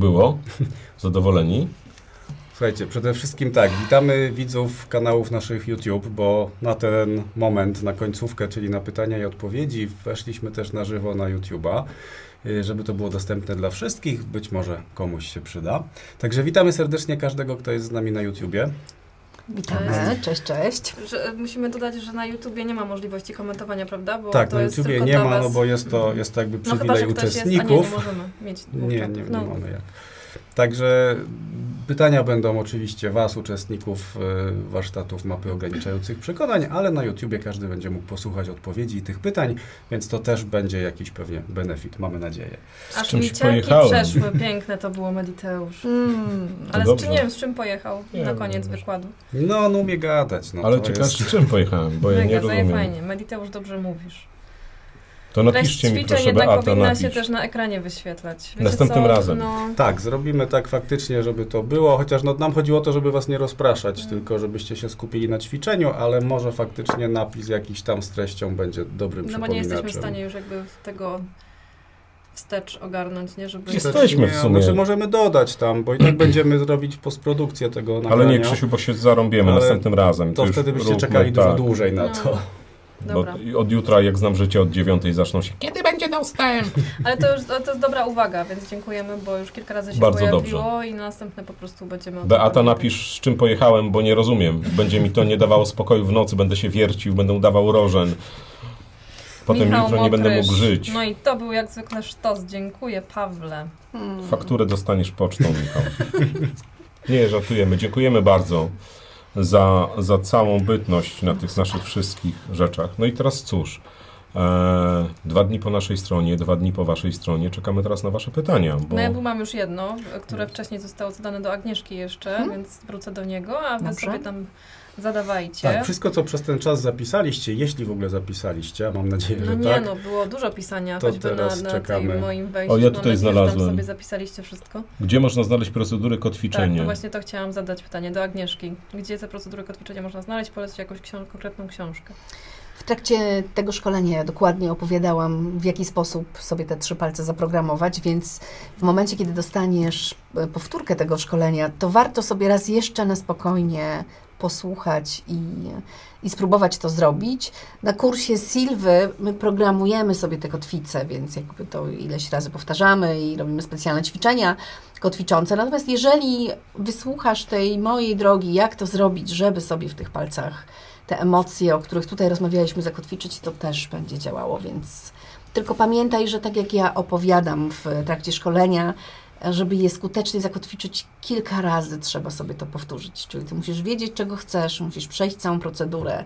Było? Zadowoleni? Słuchajcie, przede wszystkim tak, witamy widzów kanałów naszych YouTube, bo na ten moment, na końcówkę, czyli na pytania i odpowiedzi, weszliśmy też na żywo na YouTube'a, y, żeby to było dostępne dla wszystkich, być może komuś się przyda. Także witamy serdecznie każdego, kto jest z nami na YouTubie. Witamy, cześć, cześć. Że, e, musimy dodać, że na YouTubie nie ma możliwości komentowania, prawda? Bo tak, to na jest YouTubie nie ma, was. no bo jest to, jest to jakby No chyba, przywilej że ktoś jest, a nie, uczestników. nie możemy mieć nie, nie no. mamy jak. Także pytania będą oczywiście Was, uczestników y, warsztatów mapy ograniczających przekonań, ale na YouTubie każdy będzie mógł posłuchać odpowiedzi i tych pytań, więc to też będzie jakiś pewnie benefit, mamy nadzieję. Aż czymś mi ciarki przeszły, piękne to było Mediteusz. Mm. Ale z, nie wiem, z czym pojechał Nie na koniec może. wykładu. No, on umie gadać. No, Ale ciekawe, jest... z czym pojechałem, bo ja nie Mega, zaje rozumiem. fajnie. Mediteusz, dobrze mówisz. To Treść napiszcie mi ćwiczeń proszę, jednak Beata, powinna napisz. się też na ekranie wyświetlać. Wiecie Następnym co? razem. No, Tak, zrobimy tak faktycznie, żeby to było, chociaż no, nam chodziło o to, żeby Was nie rozpraszać, Mm. tylko żebyście się skupili na ćwiczeniu, ale może faktycznie napis jakiś tam z treścią będzie dobrym no bo nie jesteśmy w przypominaczem. stanie już jakby tego wstecz ogarnąć, nie? Żeby... Jest- Jesteśmy w Nie, sumie. Znaczy możemy dodać tam, bo i tak będziemy robić postprodukcję tego nagrania. Ale nie, Krzysiu, bo się zarąbiemy Ale następnym razem. To już wtedy byście róbmy czekali dużo tak. dłużej na No. to. Bo Dobra. od jutra, jak znam życie, od dziewiątej zaczną się. Kiedy będzie dostęp? Ale to już to, jest dobra uwaga, więc dziękujemy, bo już kilka razy się Bardzo pojawiło i na następne po prostu będziemy... o tym Beata, pamiętać. napisz, z czym pojechałem, bo nie rozumiem. Będzie mi to nie dawało spokoju w nocy, będę się wiercił, będę udawał rożen. Potem Michał jutro nie będę mógł żyć. No i to był jak zwykle sztos. Dziękuję, Pawle. Mm. Fakturę dostaniesz pocztą, Michał. Nie, żartujemy. Dziękujemy bardzo za, za całą bytność na tych naszych wszystkich rzeczach. No i teraz cóż, e, dwa dni po naszej stronie, dwa dni po waszej stronie, czekamy teraz na wasze pytania, bo No ja tu mam już jedno, które wcześniej zostało zadane do Agnieszki jeszcze, więc wrócę do niego, a wy Dobrze. sobie tam zadawajcie. Tak, wszystko co przez ten czas zapisaliście, jeśli w ogóle zapisaliście, a mam nadzieję, no że nie, tak. no było dużo pisania, To choćby na, teraz na czekamy. tej moim wejściu. O, ja tutaj nadzieję, znalazłem. sobie zapisaliście wszystko. gdzie można znaleźć procedury Tak, kotwiczenia? no właśnie to chciałam zadać pytanie do Agnieszki. Gdzie te procedury kotwiczenia można znaleźć? Polećcie jakąś książ- konkretną książkę. W trakcie tego szkolenia dokładnie opowiadałam, w jaki sposób sobie te trzy palce zaprogramować, więc w momencie, kiedy dostaniesz e, powtórkę tego szkolenia, to warto sobie raz jeszcze na spokojnie posłuchać i, i spróbować to zrobić. Na kursie Silwy my programujemy sobie te kotwice, więc jakby to ileś razy powtarzamy i robimy specjalne ćwiczenia kotwiczące. Natomiast jeżeli wysłuchasz tej mojej drogi, jak to zrobić, żeby sobie w tych palcach te emocje, o których tutaj rozmawialiśmy, zakotwiczyć, to też będzie działało, więc tylko pamiętaj, że tak jak ja opowiadam w trakcie szkolenia, żeby je skutecznie zakotwiczyć kilka razy, trzeba sobie to powtórzyć. Czyli ty musisz wiedzieć, czego chcesz, musisz przejść całą procedurę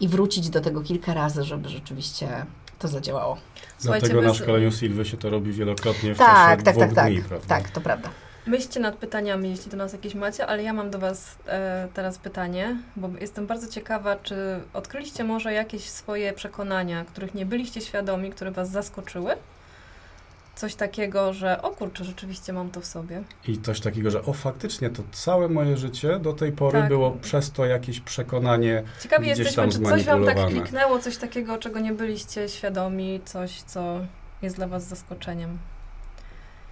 i wrócić do tego kilka razy, żeby rzeczywiście to zadziałało. Słuchajcie, Dlatego na szkoleniu Sylwy się to robi wielokrotnie w Tak, czasie tak, dwóch tak, tak. dni, prawda? Tak, to prawda. Myślcie nad pytaniami, jeśli do nas jakieś macie, ale ja mam do Was e, teraz pytanie, bo jestem bardzo ciekawa, czy odkryliście może jakieś swoje przekonania, których nie byliście świadomi, które Was zaskoczyły? Coś takiego, że o kurczę, rzeczywiście mam to w sobie. I coś takiego, że o faktycznie to całe moje życie do tej pory Tak. było przez to jakieś przekonanie. Ciekawi jesteśmy, czy coś Wam tak kliknęło, coś takiego, czego nie byliście świadomi, coś, co jest dla Was zaskoczeniem.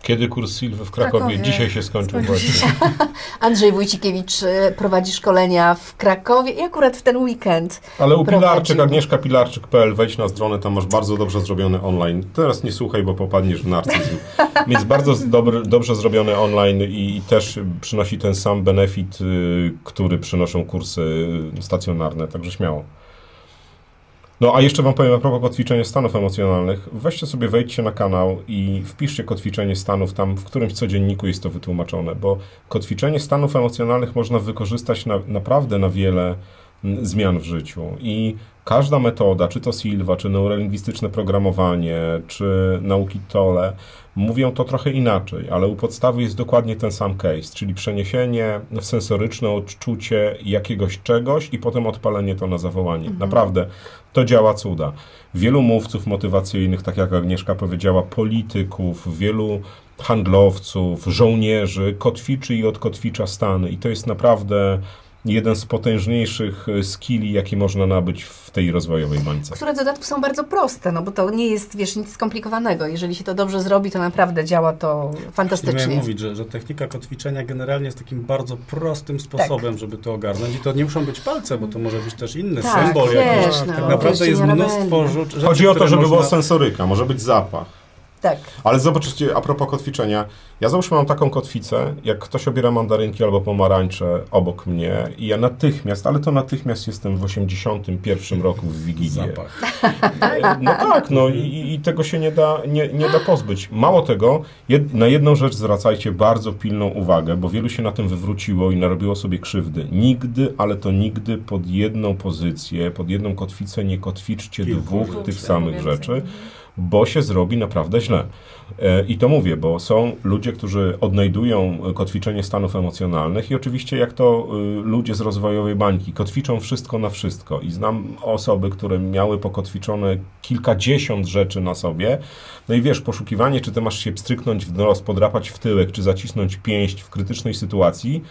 Kiedy kurs Silwy w Krakowie? Krakowie. Dzisiaj się skończył właśnie. Andrzej Wójcikiewicz y, prowadzi szkolenia w Krakowie i akurat w ten weekend. Ale u Prowadził. Pilarczyk, Agnieszkapilarczyk.pl, wejdź na stronę, tam masz bardzo dobrze zrobiony online. Teraz nie słuchaj, bo popadniesz w narcyzm. Więc bardzo dobry, dobrze zrobiony online i, i też przynosi ten sam benefit, y, który przynoszą kursy stacjonarne, także śmiało. No a jeszcze Wam powiem a propos kotwiczenia stanów emocjonalnych. Weźcie sobie, wejdźcie na kanał i wpiszcie kotwiczenie stanów, tam w którymś codzienniku jest to wytłumaczone, bo kotwiczenie stanów emocjonalnych można wykorzystać na, naprawdę na wiele zmian w życiu i każda metoda, czy to Silva, czy neurolingwistyczne programowanie, czy nauki Tole, mówią to trochę inaczej, ale u podstawy jest dokładnie ten sam case, czyli przeniesienie w sensoryczne odczucie jakiegoś czegoś i potem odpalenie to na zawołanie. Naprawdę, to działa cuda. Wielu mówców motywacyjnych, tak jak Agnieszka powiedziała, polityków, wielu handlowców, żołnierzy kotwiczy i odkotwicza stany i to jest naprawdę jeden z potężniejszych e, skilli, jaki można nabyć w tej rozwojowej bańce. Które w dodatku są bardzo proste, no bo to nie jest, wiesz, nic skomplikowanego. Jeżeli się to dobrze zrobi, to naprawdę działa to Nie fantastycznie. miałem mówić, że, że technika kotwiczenia generalnie jest takim bardzo prostym sposobem, Tak. żeby to ogarnąć. I to nie muszą być palce, bo to może być też inny Tak, symbol wiesz, jakiś. no, tak naprawdę jest mnóstwo rzeczy, Chodzi o to, żeby można... była sensoryka, może być zapach. Tak. Ale zobaczcie, a propos kotwiczenia, ja załóżmy mam taką kotwicę, jak ktoś obiera mandarynki albo pomarańcze obok mnie i ja natychmiast, ale to natychmiast jestem w 81 roku w Wigilię. Zapach. No tak, no i, i tego się nie da, nie, nie da pozbyć. Mało tego, jed, na jedną rzecz zwracajcie bardzo pilną uwagę, bo wielu się na tym wywróciło i narobiło sobie krzywdy. Nigdy, ale to nigdy pod jedną pozycję, pod jedną kotwicę nie kotwiczcie Kilku dwóch rzeczy. tych samych więcej. rzeczy, bo się zrobi naprawdę źle. E, I to mówię, bo są ludzie, którzy odnajdują kotwiczenie stanów emocjonalnych i oczywiście jak to y, ludzie z rozwojowej bańki kotwiczą wszystko na wszystko i znam osoby, które miały pokotwiczone kilkadziesiąt rzeczy na sobie, no i wiesz, poszukiwanie, czy ty masz się pstryknąć w nos, podrapać w tyłek, czy zacisnąć pięść w krytycznej sytuacji,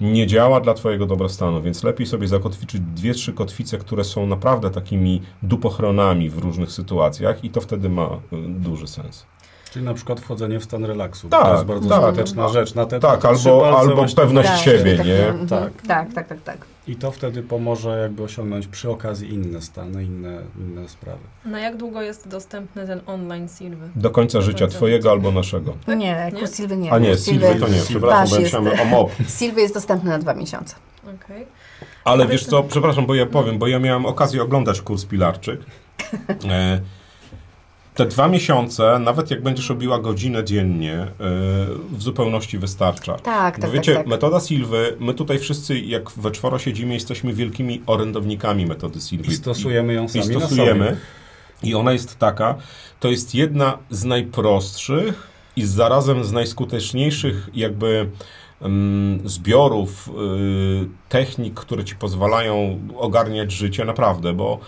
nie działa dla Twojego dobrostanu, więc lepiej sobie zakotwiczyć dwie, trzy kotwice, które są naprawdę takimi dupochronami w różnych sytuacjach i to wtedy ma y, duży sens. Czyli na przykład wchodzenie w stan relaksu. Tak, to jest bardzo tak. skuteczna rzecz. Na te Tak, albo, albo pewność Tak, siebie, tak, nie? mhm. Tak. tak, tak, tak, tak. I to wtedy pomoże jakby osiągnąć przy okazji inne stany, inne, inne sprawy. Na jak długo jest dostępny ten online Silwy? Do końca życia końca Twojego życia. albo naszego. Nie, Nie? kurs Sylwy nie. A nie, Silwy to nie, przepraszam, bo myślałem o MOP. Sylwy jest dostępny na dwa miesiące. Okej. Ale A wiesz wiesz, co, przepraszam, bo ja powiem, bo ja miałem okazję oglądać kurs Pilarczyk. Te dwa miesiące, nawet jak będziesz robiła godzinę dziennie, e, w zupełności wystarcza. Tak, Bo tak, wiecie, tak, tak. metoda Silwy, my tutaj wszyscy, jak we czworo siedzimy, jesteśmy wielkimi orędownikami metody Silwy. I stosujemy ją I sami stosujemy. na sobie. I ona jest taka, to jest jedna z najprostszych i zarazem z najskuteczniejszych jakby mm, zbiorów y, technik, które ci pozwalają ogarniać życie, naprawdę, bo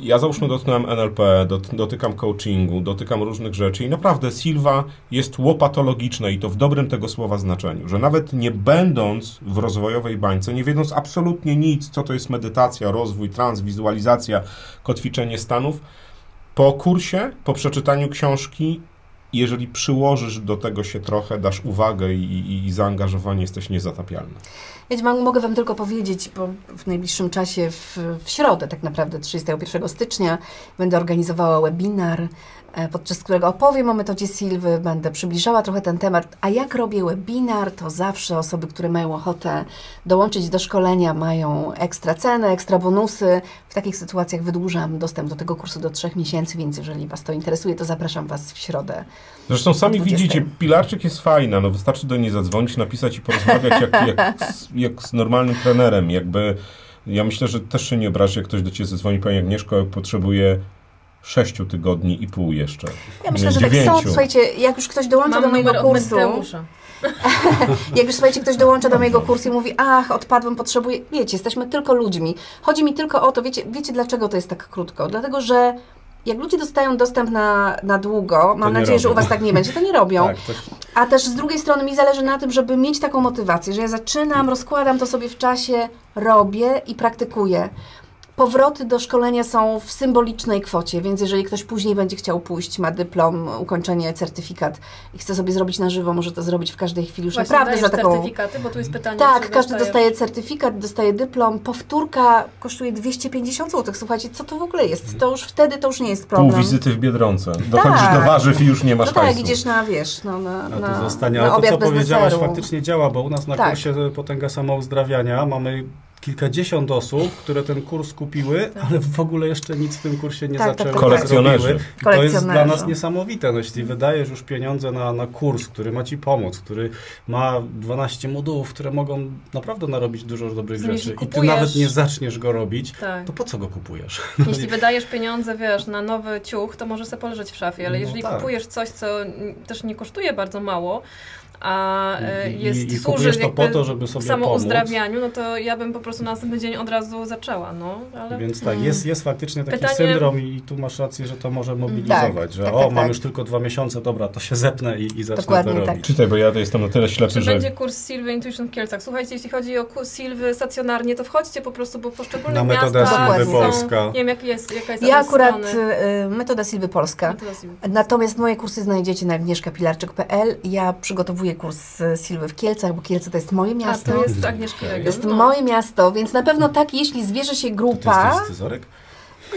ja załóżmy dotknąłem NLP, dot, dotykam coachingu, dotykam różnych rzeczy i naprawdę Silva jest łopatologiczna i to w dobrym tego słowa znaczeniu, że nawet nie będąc w rozwojowej bańce, nie wiedząc absolutnie nic, co to jest medytacja, rozwój, trans, wizualizacja, kotwiczenie stanów, po kursie, po przeczytaniu książki, jeżeli przyłożysz do tego się trochę, dasz uwagę i, i, i zaangażowanie, jesteś niezatapialny. Wiecie, mam- mogę Wam tylko powiedzieć, bo w najbliższym czasie, w, w środę tak naprawdę, 31 stycznia, będę organizowała webinar, e, podczas którego opowiem o metodzie Silwy, będę przybliżała trochę ten temat. A jak robię webinar, to zawsze osoby, które mają ochotę dołączyć do szkolenia, mają ekstra cenę, ekstra bonusy. W takich sytuacjach wydłużam dostęp do tego kursu do trzech miesięcy, więc jeżeli Was to interesuje, to zapraszam Was w środę. Zresztą sami 20. widzicie, Pilarczyk jest fajna, no wystarczy do niej zadzwonić, napisać i porozmawiać jak, jak, jak z normalnym trenerem, jakby ja myślę, że też się nie obrazi, jak ktoś do Ciebie zadzwoni, Pani Agnieszko, ja potrzebuję sześciu tygodni i pół jeszcze. Ja myślę, że tak są. Dziewięciu. Słuchajcie, jak już ktoś dołącza Mam do mojego kursu, jak już słuchajcie, ktoś dołącza do mojego kursu i mówi, ach, odpadłem, potrzebuję, wiecie, jesteśmy tylko ludźmi. Chodzi mi tylko o to, wiecie, wiecie dlaczego to jest tak krótko? Dlatego, że jak ludzie dostają dostęp na, na długo, mam nadzieję, że u robią. Was tak nie będzie, to nie robią. Tak, A też z drugiej strony mi zależy na tym, żeby mieć taką motywację, że ja zaczynam, rozkładam to sobie w czasie, robię i praktykuję. Powroty do szkolenia są w symbolicznej kwocie, więc jeżeli ktoś później będzie chciał pójść, ma dyplom, ukończenie, certyfikat i chce sobie zrobić na żywo, może to zrobić w każdej chwili już Właśnie naprawdę za taką... certyfikaty, bo tu jest pytanie, Tak, każdy dostaje certyfikat, dostaje dyplom. Powtórka kosztuje 250 zł. Słuchajcie, co to w ogóle jest? To już wtedy to już nie jest Pół problem. wizyty w Biedronce. Dochodzisz Tak. do warzyw i już nie masz No tak, hajsu. idziesz na, wiesz, no, na, a na, to zostanie. na Ale to, co bez powiedziałaś, deseru. faktycznie działa, bo u nas na Tak. kursie Potęga Samouzdrawiania mamy kilkadziesiąt osób, które ten kurs kupiły, ale w ogóle jeszcze nic w tym kursie nie Tak, tak, zaczęły. tak, Kolekcjonerzy. I To jest dla nas niesamowite. No, jeśli wydajesz już pieniądze na, na kurs, który ma Ci pomóc, który ma 12 modułów, które mogą naprawdę narobić dużo dobrych Jeśli rzeczy i Ty kupujesz- nawet nie zaczniesz go robić, Tak. to po co go kupujesz? Jeśli wydajesz pieniądze, wiesz, na nowy ciuch, to może sobie poleżeć w szafie, ale No jeżeli tak. kupujesz coś, co też nie kosztuje bardzo mało, a e, I- i- jest, i służy kupujesz to po to, żeby sobie samouzdrawianiu, no to ja bym po prostu na następny dzień od razu zaczęła, no. Ale Więc tak, jest, jest faktycznie taki Pytanie- syndrom i tu masz rację, że to może mobilizować, że tak, o, tak, mam tak. już tylko dwa miesiące, dobra, to się zepnę i, i zacznę Dokładnie to tak. robić. Czytaj, bo ja to jestem na tyle ślepy, Czy że... będzie kurs Silwy Intuition w Kielcach? Słuchajcie, jeśli chodzi o kurs Silwy stacjonarnie, to wchodźcie po prostu, bo w poszczególnych Na metodę Silwy Polska. Nie wiem, jak jest, jaka jest Ja akurat strony. y, metoda Silwy Polska. Metoda Silwy. Natomiast moje kursy znajdziecie na agnieszkapilarczyk.pl. Ja przygotowuję kurs y, Silwy w Kielcach, bo Kielce to jest moje A, miasto. to jest Okej. Region. Jest no. moje miasto, więc na pewno tak, jeśli zwierzy się Ty grupa. jesteś scyzorek?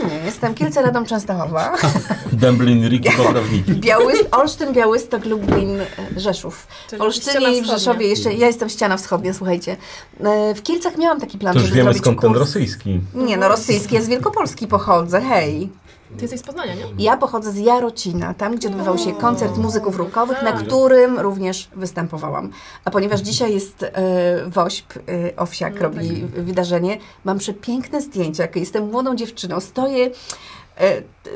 Nie, jestem Kielce Radom Częstochowa. Dęblin, Riki, poprawnik. Białys, Olsztyn, Białystok, Lublin, Rzeszów. Czyli W Olsztynie i w. Rzeszowie jeszcze, ja jestem ściana wschodnia, słuchajcie. E, W Kielcach miałam taki plan, To już żeby wiemy zrobić skąd ten kurs. rosyjski. Nie, no rosyjski, ja z Wielkopolski pochodzę, hej. Ty jesteś z Poznania, nie? Ja pochodzę z Jarocina, tam gdzie odbywał się koncert muzyków rockowych, na tak. którym również występowałam. A ponieważ dzisiaj jest e, WOŚP, e, Owsiak No robi wydarzenie, mam przepiękne zdjęcia, jak jestem młodą dziewczyną, stoję... E, t-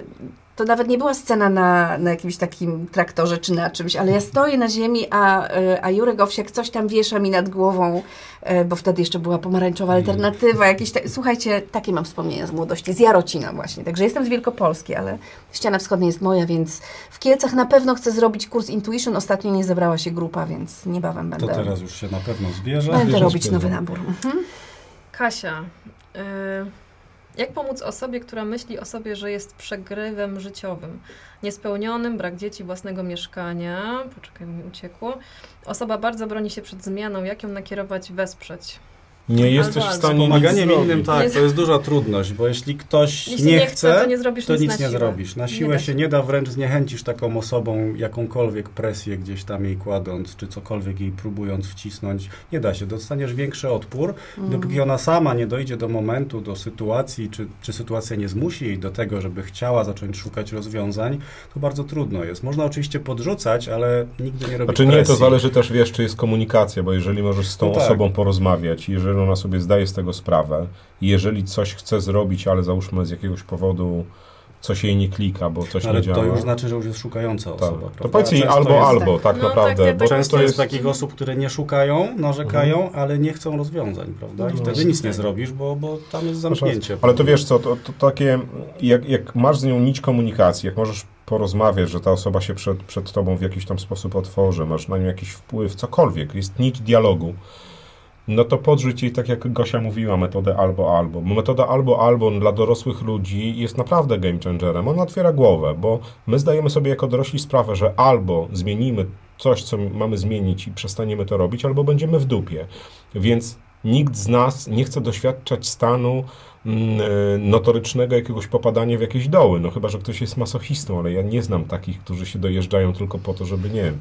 to nawet nie była scena na, na jakimś takim traktorze czy na czymś, ale ja stoję na ziemi, a, e, a Jurek Owsiak coś tam wiesza mi nad głową, e, bo wtedy jeszcze była pomarańczowa alternatywa, jakieś ta... Słuchajcie, takie mam wspomnienia z młodości, z Jarocina właśnie. Także jestem z Wielkopolski, ale ściana wschodnia jest moja, więc w Kielcach na pewno chcę zrobić kurs Intuition. Ostatnio nie zebrała się grupa, więc niebawem To będę, teraz już się na pewno zbierze. będę robić nowy nabór. Mhm. Kasia, y, jak pomóc osobie, która myśli o sobie, że jest przegrywem życiowym, niespełnionym, brak dzieci, własnego mieszkania, poczekaj, mi uciekło. Osoba bardzo broni się przed zmianą, jak ją nakierować, wesprzeć. Nie jesteś w stanie nic Pomaganiem zrobić. innym, tak, Nie- to jest duża trudność, bo jeśli ktoś Jeśli nie, nie chce, to nie zrobisz to nic nic nie zrobisz. Na Nie siłę da się nie da, wręcz zniechęcisz taką osobą jakąkolwiek presję gdzieś tam jej kładąc, czy cokolwiek jej próbując wcisnąć. Nie da się, dostaniesz większy odpór. Mm. Dopóki ona sama nie dojdzie do momentu, do sytuacji, czy, czy sytuacja nie zmusi jej do tego, żeby chciała zacząć szukać rozwiązań, to bardzo trudno jest. Można oczywiście podrzucać, ale nigdy nie robić Znaczy nie, to presji. zależy też, wiesz, czy jest komunikacja, bo jeżeli możesz z tą No tak. osobą porozmawiać, jeżeli ona sobie zdaje z tego sprawę, i jeżeli coś chce zrobić, ale załóżmy z jakiegoś powodu coś jej nie klika, bo coś Ale nie działa. to już znaczy, że już jest szukająca tak. osoba. To powiedz jej albo, jest- albo, tak No, naprawdę. tak, bo tak, Często to jest takich osób, które nie szukają, narzekają, Mhm. ale nie chcą rozwiązań, prawda? I No. wtedy nic nie zrobisz, bo, bo tam jest zamknięcie. Ale to wiesz co, to, to takie, jak, jak masz z nią nić komunikacji, jak możesz porozmawiać, że ta osoba się przed, przed tobą w jakiś tam sposób otworzy, masz na nią jakiś wpływ, cokolwiek, jest nić dialogu, no to podrzuć jej, tak jak Gosia mówiła, metodę albo-albo. Bo metoda albo-albo dla dorosłych ludzi jest naprawdę game changerem. Ona otwiera głowę, bo my zdajemy sobie jako dorośli sprawę, że albo zmienimy coś, co mamy zmienić i przestaniemy to robić, albo będziemy w dupie. Więc nikt z nas nie chce doświadczać stanu mm, e, notorycznego jakiegoś popadania w jakieś doły. No chyba, że ktoś jest masochistą, ale ja nie znam takich, którzy się dojeżdżają tylko po to, żeby nie.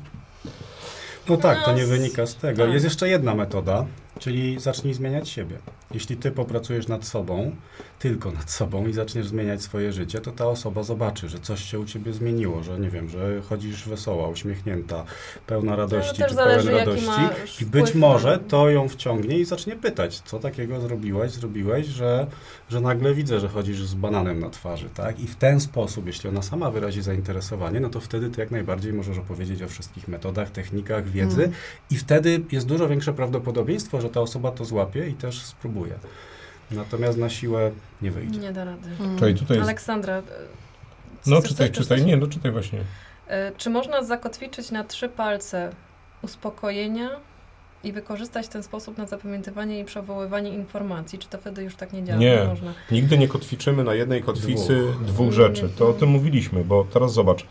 No tak, to nie wynika z tego. tak. Jest jeszcze jedna metoda, czyli zacznij zmieniać siebie. Jeśli ty popracujesz nad sobą, tylko nad sobą i zaczniesz zmieniać swoje życie, to ta osoba zobaczy, że coś się u ciebie zmieniło, że nie wiem, że chodzisz wesoła, uśmiechnięta, pełna radości czy zależy, pełen radości i być może to ją wciągnie i zacznie pytać, co takiego zrobiłaś, zrobiłeś, że, że nagle widzę, że chodzisz z bananem na twarzy, tak? I w ten sposób, jeśli ona sama wyrazi zainteresowanie, no to wtedy ty jak najbardziej możesz opowiedzieć o wszystkich metodach, technikach, wiedzy Mm. i wtedy jest dużo większe prawdopodobieństwo, że ta osoba to złapie i też spróbuje. Natomiast na siłę nie wyjdzie. Nie da rady. Mm. Czyli tutaj jest... Aleksandra, e, No czytaj, czytaj. Nie, no czytaj właśnie. E, Czy można zakotwiczyć na trzy palce uspokojenia i wykorzystać ten sposób na zapamiętywanie i przewoływanie informacji? Czy to wtedy już tak nie działa? Nie. można. Nigdy nie kotwiczymy na jednej kotwicy Dwóch. dwóch, rzeczy. To o tym mówiliśmy, bo teraz zobacz.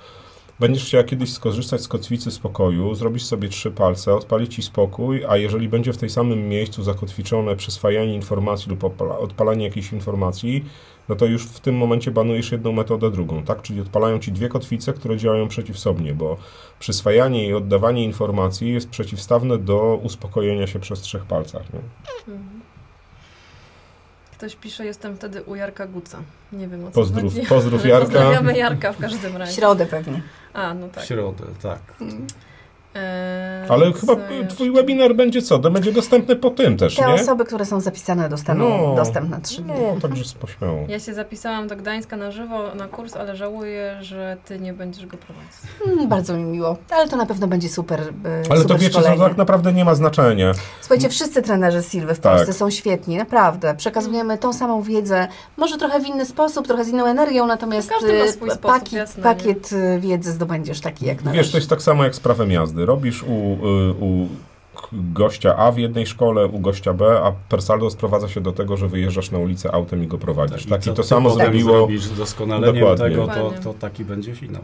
Będziesz chciała kiedyś skorzystać z kotwicy spokoju, zrobisz sobie trzy palce, odpali ci spokój, a jeżeli będzie w tej samym miejscu zakotwiczone przyswajanie informacji lub odpala- odpalanie jakiejś informacji, no to już w tym momencie banujesz jedną metodę drugą, tak? Czyli odpalają ci dwie kotwice, które działają przeciwsobnie, bo przyswajanie i oddawanie informacji jest przeciwstawne do uspokojenia się przez trzech palcach. Nie? Mhm. Ktoś pisze, jestem wtedy u Jarka Guca. Nie wiem o co Pozdrów, chodzi. pozdrów Jarka. Pozdrawiamy Jarka w każdym W razie. środę pewnie. A, no W tak. środę, tak. E, Ale co chyba jeszcze? twój webinar będzie co? To będzie dostępny po tym też, Te nie? osoby, które są zapisane, dostaną No. dostęp na trzy dni. No, także pośmiało. Ja się zapisałam do Gdańska na żywo na kurs, ale żałuję, że ty nie będziesz go prowadzić. Mm, bardzo mi miło, ale to na pewno będzie super. e, Ale super to wiecie, co szkolenie. tak naprawdę nie ma znaczenia. Słuchajcie, wszyscy trenerzy Silwy w Tak. Polsce są świetni, naprawdę. Przekazujemy tą samą wiedzę, może trochę w inny sposób, trochę z inną energią, natomiast Każdy ma e, swój sposób, pakiet, jasne, pakiet wiedzy zdobędziesz taki jak należy. Wiesz, to jest tak samo jak z prawem jazdy. Robisz u, y, u gościa A w jednej szkole, u gościa B, a per saldo sprowadza się do tego, że wyjeżdżasz na ulicę autem i go prowadzisz. Tak, co i to ty samo zrobiło... zrobisz doskonaleniem Dokładnie. tego, to, to taki będzie finał.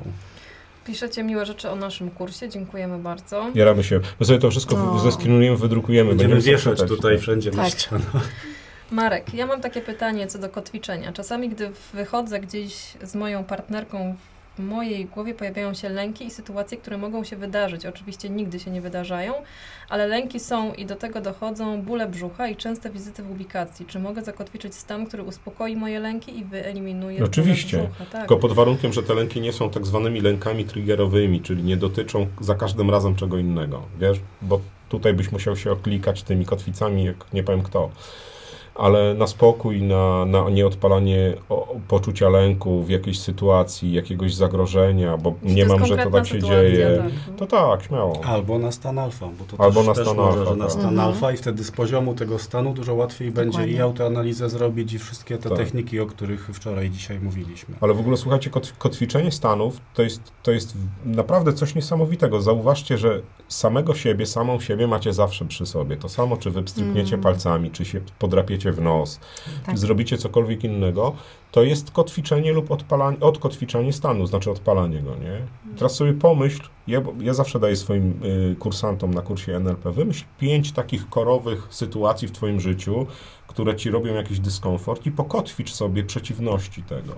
Piszecie miłe rzeczy o naszym kursie, dziękujemy bardzo. Jaramy się. My sobie to wszystko No. zeskinujemy, wydrukujemy. Będziemy sobie wieszać czytać. tutaj wszędzie na Tak. ścianach. Marek, ja mam takie pytanie co do kotwiczenia. Czasami, gdy wychodzę gdzieś z moją partnerką, mojej głowie pojawiają się lęki i sytuacje, które mogą się wydarzyć. Oczywiście nigdy się nie wydarzają, ale lęki są i do tego dochodzą bóle brzucha i częste wizyty w ubikacji. Czy mogę zakotwiczyć stan, który uspokoi moje lęki i wyeliminuje bóle Oczywiście. brzucha? Tak. Tylko pod warunkiem, że te lęki nie są tak zwanymi lękami triggerowymi, czyli nie dotyczą za każdym razem czego innego, wiesz? Bo tutaj byś musiał się oklikać tymi kotwicami, jak nie powiem kto. Ale na spokój, na, na nieodpalanie poczucia lęku w jakiejś sytuacji, jakiegoś zagrożenia, bo nie mam, że to tak się dzieje. tak. To tak, śmiało. Albo na stan alfa, bo to Albo też, na też stan może, alfa, że na tak. stan Mhm. alfa i wtedy z poziomu tego stanu dużo łatwiej będzie Dokładnie. i autoanalizę zrobić i wszystkie te Tak. techniki, o których wczoraj i dzisiaj mówiliśmy. Ale w ogóle słuchajcie, kot, kotwiczenie stanów to jest, to jest naprawdę coś niesamowitego. Zauważcie, że samego siebie, samą siebie macie zawsze przy sobie. To samo, czy wy pstrykniecie Mm. palcami, czy się podrapiecie w nos, Tak. zrobicie cokolwiek innego, to jest kotwiczenie lub odpalanie, odkotwiczanie stanu, znaczy odpalanie go, nie? Teraz sobie pomyśl, ja, ja zawsze daję swoim y, kursantom na kursie NLP, wymyśl pięć takich korowych sytuacji w twoim życiu, które ci robią jakiś dyskomfort i pokotwicz sobie przeciwności tego.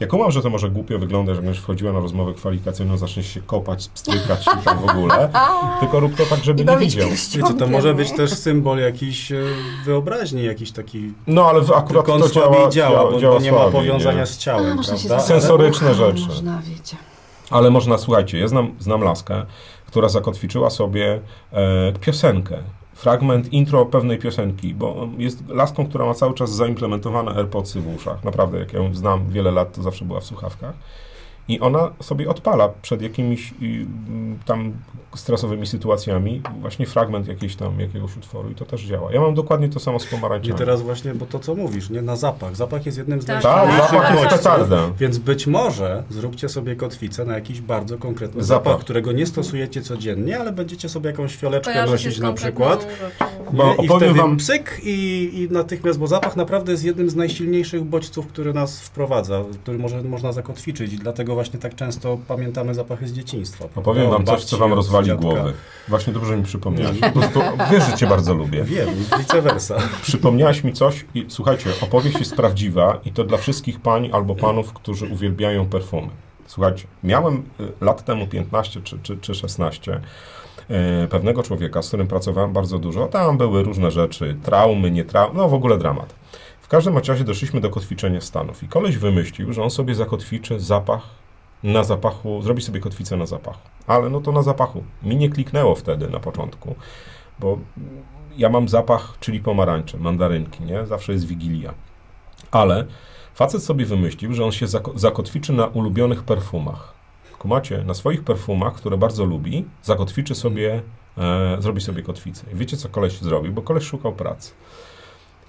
Ja kumam, że to może głupio wyglądać, jak będziesz wchodziła na rozmowę kwalifikacyjną, zaczniesz się kopać, pstrykać i tam w ogóle, tylko rób to tak, żeby I nie widział. Wiecie, to może być też symbol jakiejś e, wyobraźni, jakiś taki No, ale akurat to działa, działa, bo, działa bo nie ma powiązania nie? z ciałem, A, można prawda? Sensoryczne A, rzeczy. Można, wiecie. Ale można, słuchajcie, ja znam, znam laskę, która zakotwiczyła sobie e, piosenkę, fragment intro pewnej piosenki, bo jest laską, która ma cały czas zaimplementowane AirPodsy w uszach. Naprawdę, jak ją znam wiele lat, to zawsze była w słuchawkach. I ona sobie odpala przed jakimiś y, m, tam stresowymi sytuacjami właśnie fragment jakiejś tam, jakiegoś utworu i to też działa. Ja mam dokładnie to samo z Nie pomarańczami. teraz właśnie, bo to co mówisz, nie na zapach. Zapach jest jednym z Tak, Tak, najsilniejszych zapach jest bodźców, petarda. Więc być może zróbcie sobie kotwicę na jakiś bardzo konkretny Zapach. zapach, którego nie stosujecie codziennie, ale będziecie sobie jakąś fioleczkę Kojarzy nosić na przykład. Bo Nie? I opowiem wtedy wam- psyk i, i natychmiast, bo zapach naprawdę jest jednym z najsilniejszych bodźców, który nas wprowadza, który może, można zakotwiczyć i dlatego właśnie tak często pamiętamy zapachy z dzieciństwa. Opowiem prawda? wam coś, co wam rozwali dziadka. głowy. Właśnie dobrze mi przypomniałeś. Po prostu wiesz, że cię bardzo lubię. Wiem, vice versa. Przypomniałaś mi coś i słuchajcie, opowieść jest prawdziwa i to dla wszystkich pań albo panów, którzy uwielbiają perfumy. Słuchajcie, miałem y, lat temu 15 czy, czy, czy 16 y, pewnego człowieka, z którym pracowałem bardzo dużo. Tam były różne rzeczy, traumy, nie traumy, no w ogóle dramat. W każdym razie doszliśmy do kotwiczenia stanów i koleś wymyślił, że on sobie zakotwiczy zapach na zapachu, zrobi sobie kotwicę na zapachu. Ale no to na zapachu. Mi nie kliknęło wtedy na początku, bo ja mam zapach, czyli pomarańcze, mandarynki, nie? Zawsze jest wigilia. Ale facet sobie wymyślił, że on się zako- zakotwiczy na ulubionych perfumach. Kumacie, na swoich perfumach, które bardzo lubi, zakotwiczy sobie, e, zrobi sobie kotwicę. I wiecie, co koleś zrobił? Bo koleś szukał pracy.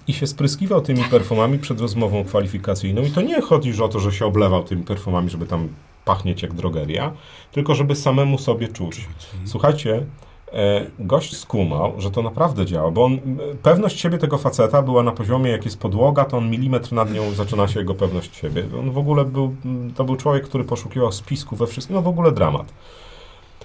I się spryskiwał tymi perfumami przed rozmową kwalifikacyjną. I to nie chodzi o to, że się oblewał tymi perfumami, żeby tam pachnieć jak drogeria, tylko żeby samemu sobie czuć. Słuchajcie, e, gość skumał, że to naprawdę działa, bo on, m, pewność siebie tego faceta była na poziomie, jak jest podłoga, to on milimetr nad nią zaczyna się jego pewność siebie. On w ogóle był, to był człowiek, który poszukiwał spisku we wszystkim, no w ogóle dramat.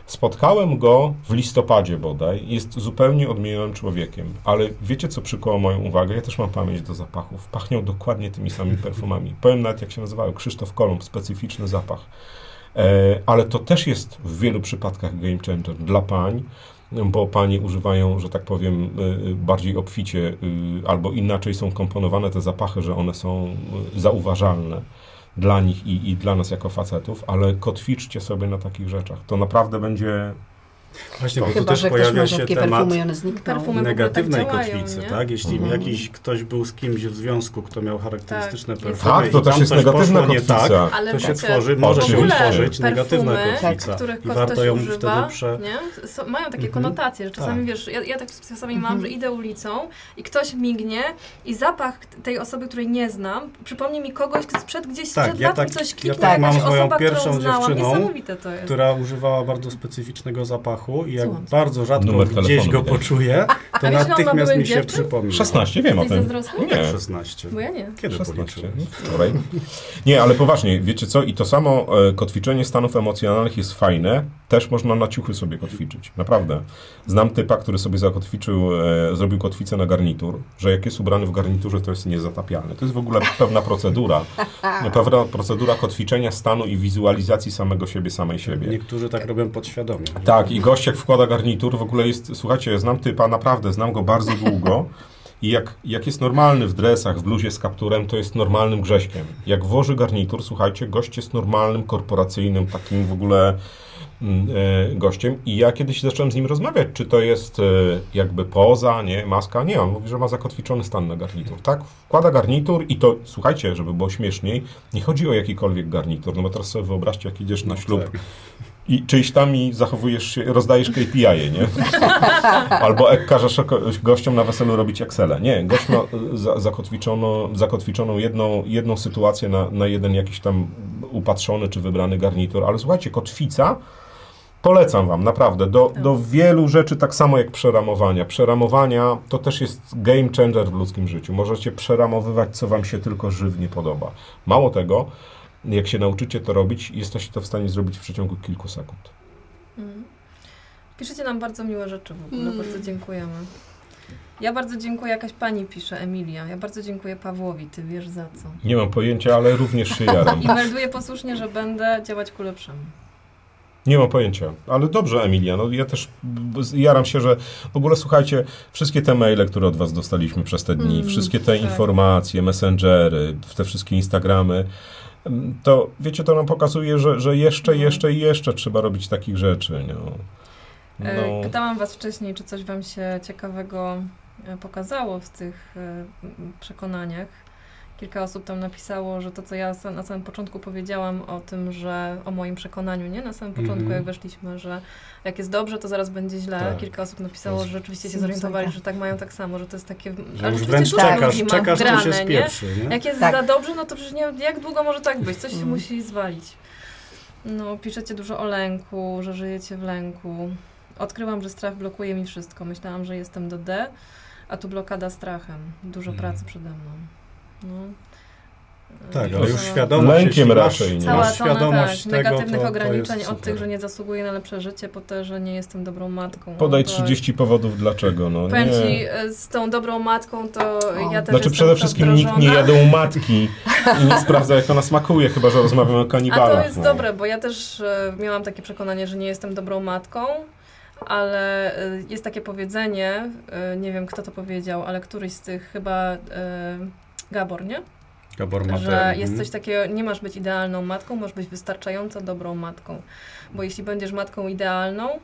Spotkałem go w listopadzie bodaj, jest zupełnie odmienionym człowiekiem, ale wiecie, co przykuło moją uwagę? Ja też mam pamięć do zapachów. Pachniał dokładnie tymi samymi perfumami. Powiem nawet, jak się nazywały, Krzysztof Kolumb, specyficzny zapach. E, ale to też jest w wielu przypadkach game changer dla pań, bo panie używają, że tak powiem, y, bardziej obficie y, albo inaczej są komponowane te zapachy, że one są y, zauważalne dla nich i, i dla nas jako facetów, ale kotwiczcie sobie na takich rzeczach. To naprawdę będzie Właśnie, bo tu Chyba, też że ktoś pojawia ma się rzadkie temat perfumy negatywnej tak działają, kotwicy, nie? tak? Jeśli Mhm. jakiś ktoś był z kimś w związku, kto miał charakterystyczne Tak, perfumy Tak, to i też tam jest negatywna nie tak, kotwica. Ale to się tworzy, może się ogóle wytworzyć negatywna perfumy, kotwica. których I warto ktoś ją używa, wtedy prze... nie? So, mają takie Mhm. konotacje, że czasami Tak. wiesz, ja, ja tak czasami mam, Mhm. że idę ulicą i ktoś mignie i zapach tej osoby, której nie znam, przypomni mi kogoś sprzed gdzieś Tak, sprzed ja lat tak- mi coś ja tak jakaś mam moją osoba, pierwszą dziewczyną, niesamowite to jest. która używała bardzo specyficznego zapachu i jak Słucham. bardzo rzadko Numer gdzieś telefonu go widać. poczuję, to natychmiast mi się dziewczyn? przypomina. 16, wiem o Jesteś tym. zazdrosny? Nie. 16. Bo ja nie. Kiedy 16. policzyłeś? Wczoraj. Nie, ale poważnie, wiecie co? I to samo e, kotwiczenie stanów emocjonalnych jest fajne. Też można na ciuchy sobie kotwiczyć. Naprawdę. Znam typa, który sobie zakotwiczył, e, zrobił kotwicę na garnitur, że jak jest ubrany w garniturze, to jest niezatapialny. To jest w ogóle pewna procedura. Pewna procedura kotwiczenia stanu i wizualizacji samego siebie, samej siebie. Niektórzy tak robią podświadomie. Tak, i gość jak wkłada garnitur, w ogóle jest, słuchajcie, znam typa, naprawdę, znam go bardzo długo i jak, jak jest normalny w dresach, w bluzie z kapturem, to jest normalnym grześkiem. Jak włoży garnitur, słuchajcie, gość jest normalnym, korporacyjnym, takim w ogóle gościem i ja kiedyś zacząłem z nim rozmawiać, czy to jest e, jakby poza, nie, maska, nie, on mówi, że ma zakotwiczony stan na garnitur, tak? Wkłada garnitur i to, słuchajcie, żeby było śmieszniej, nie chodzi o jakikolwiek garnitur, no bo teraz sobie wyobraźcie, jak idziesz na ślub Tak. i czyjś tam i zachowujesz się, rozdajesz KPI, -e, nie? Albo jak każesz gościom na weselu robić Excele. Nie, gość ma y, za, zakotwiczono, zakotwiczoną jedną, jedną sytuację na, na jeden jakiś tam upatrzony czy wybrany garnitur, ale słuchajcie, kotwica Polecam Wam, naprawdę, do, do wielu rzeczy, tak samo jak przeramowania. Przeramowania to też jest game changer w ludzkim życiu. Możecie przeramowywać, co Wam się tylko żywnie podoba. Mało tego, jak się nauczycie to robić, jesteście to w stanie zrobić w przeciągu kilku sekund. Mhm. Piszecie nam bardzo miłe rzeczy w ogóle, Mm. bardzo dziękujemy. Ja bardzo dziękuję, jakaś pani pisze, Emilia. Ja bardzo dziękuję Pawłowi, ty wiesz za co. Nie mam pojęcia, ale również się jaram. I melduję posłusznie, że będę działać ku lepszemu. Nie mam pojęcia, ale dobrze, Emilia. No, ja też jaram się, że w ogóle słuchajcie, wszystkie te maile, które od Was dostaliśmy przez te dni, Mm, wszystkie te tak. informacje, messengery, te wszystkie Instagramy, mm, to wiecie, to nam pokazuje, że, że jeszcze, Mhm. jeszcze i jeszcze trzeba robić takich rzeczy. No. E, No, Pytałam Was wcześniej, czy coś Wam się ciekawego e, pokazało w tych e, przekonaniach. Kilka osób tam napisało, że to, co ja na samym początku powiedziałam o tym, że o moim przekonaniu, nie? Na samym początku, Mhm. jak weszliśmy, że jak jest dobrze, to zaraz będzie źle. Tak. Kilka osób napisało, że rzeczywiście się zorientowali, że tak mają tak samo, że to jest takie... Że ale już rzeczywiście wręcz dużo czekasz, ludzi ma czekasz, co się wgrane, nie? spieprzy, nie? Jak jest Tak. za dobrze, no to przecież nie, jak długo może tak być? Coś się Mhm. musi zwalić. No, piszecie dużo o lęku, że żyjecie w lęku. Odkryłam, że strach blokuje mi wszystko. Myślałam, że jestem do D, a tu blokada strachem. Dużo Mhm. pracy przede mną. No. Tak, ale już Cała- świadomość, Lękiem raczej, nie? Cała świadomość tak, tego, negatywnych to, to ograniczeń jest od tych, że nie zasługuję na lepsze życie, po to, że nie jestem dobrą matką. Podaj no, to 30 powodów dlaczego. No, Powiem nie. ci, e, z tą dobrą matką to O. ja też Znaczy jestem przede wszystkim nikt nie wdrożona. jadł matki i nie sprawdza jak ona smakuje, chyba że rozmawiamy o A kanibalach. to jest no. dobre, bo ja też e, miałam takie przekonanie, że nie jestem dobrą matką, ale e, jest takie powiedzenie, nie wiem kto to powiedział, ale któryś z tych chyba Gabor, nie? Gabor Mater. Że mhm. jest coś takiego, nie masz być idealną matką, możesz być wystarczająco dobrą matką. Bo jeśli będziesz matką idealną,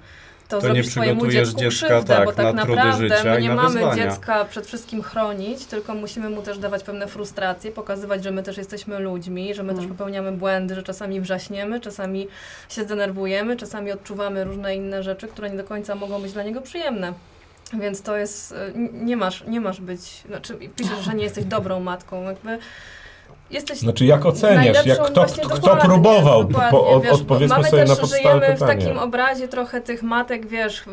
to, To zrobisz swojemu dziecku dziecka, krzywdę, tak, bo tak na naprawdę my nie na mamy wyzwania. dziecka przed wszystkim chronić, tylko musimy mu też dawać pewne frustracje, pokazywać, że my też jesteśmy ludźmi, że my Mm. też popełniamy błędy, że czasami wrzaśniemy, czasami się zdenerwujemy, czasami odczuwamy różne inne rzeczy, które nie do końca mogą być dla niego przyjemne. Więc to jest, y, nie masz, nie masz być, znaczy piszesz, że nie jesteś dobrą matką, jakby jesteś Znaczy jak oceniasz, jak kto, właśnie kto dokładnie, próbował, po, od, wiesz, odpowiedzmy sobie też, na żyjemy pytania. w takim obrazie trochę tych matek, wiesz,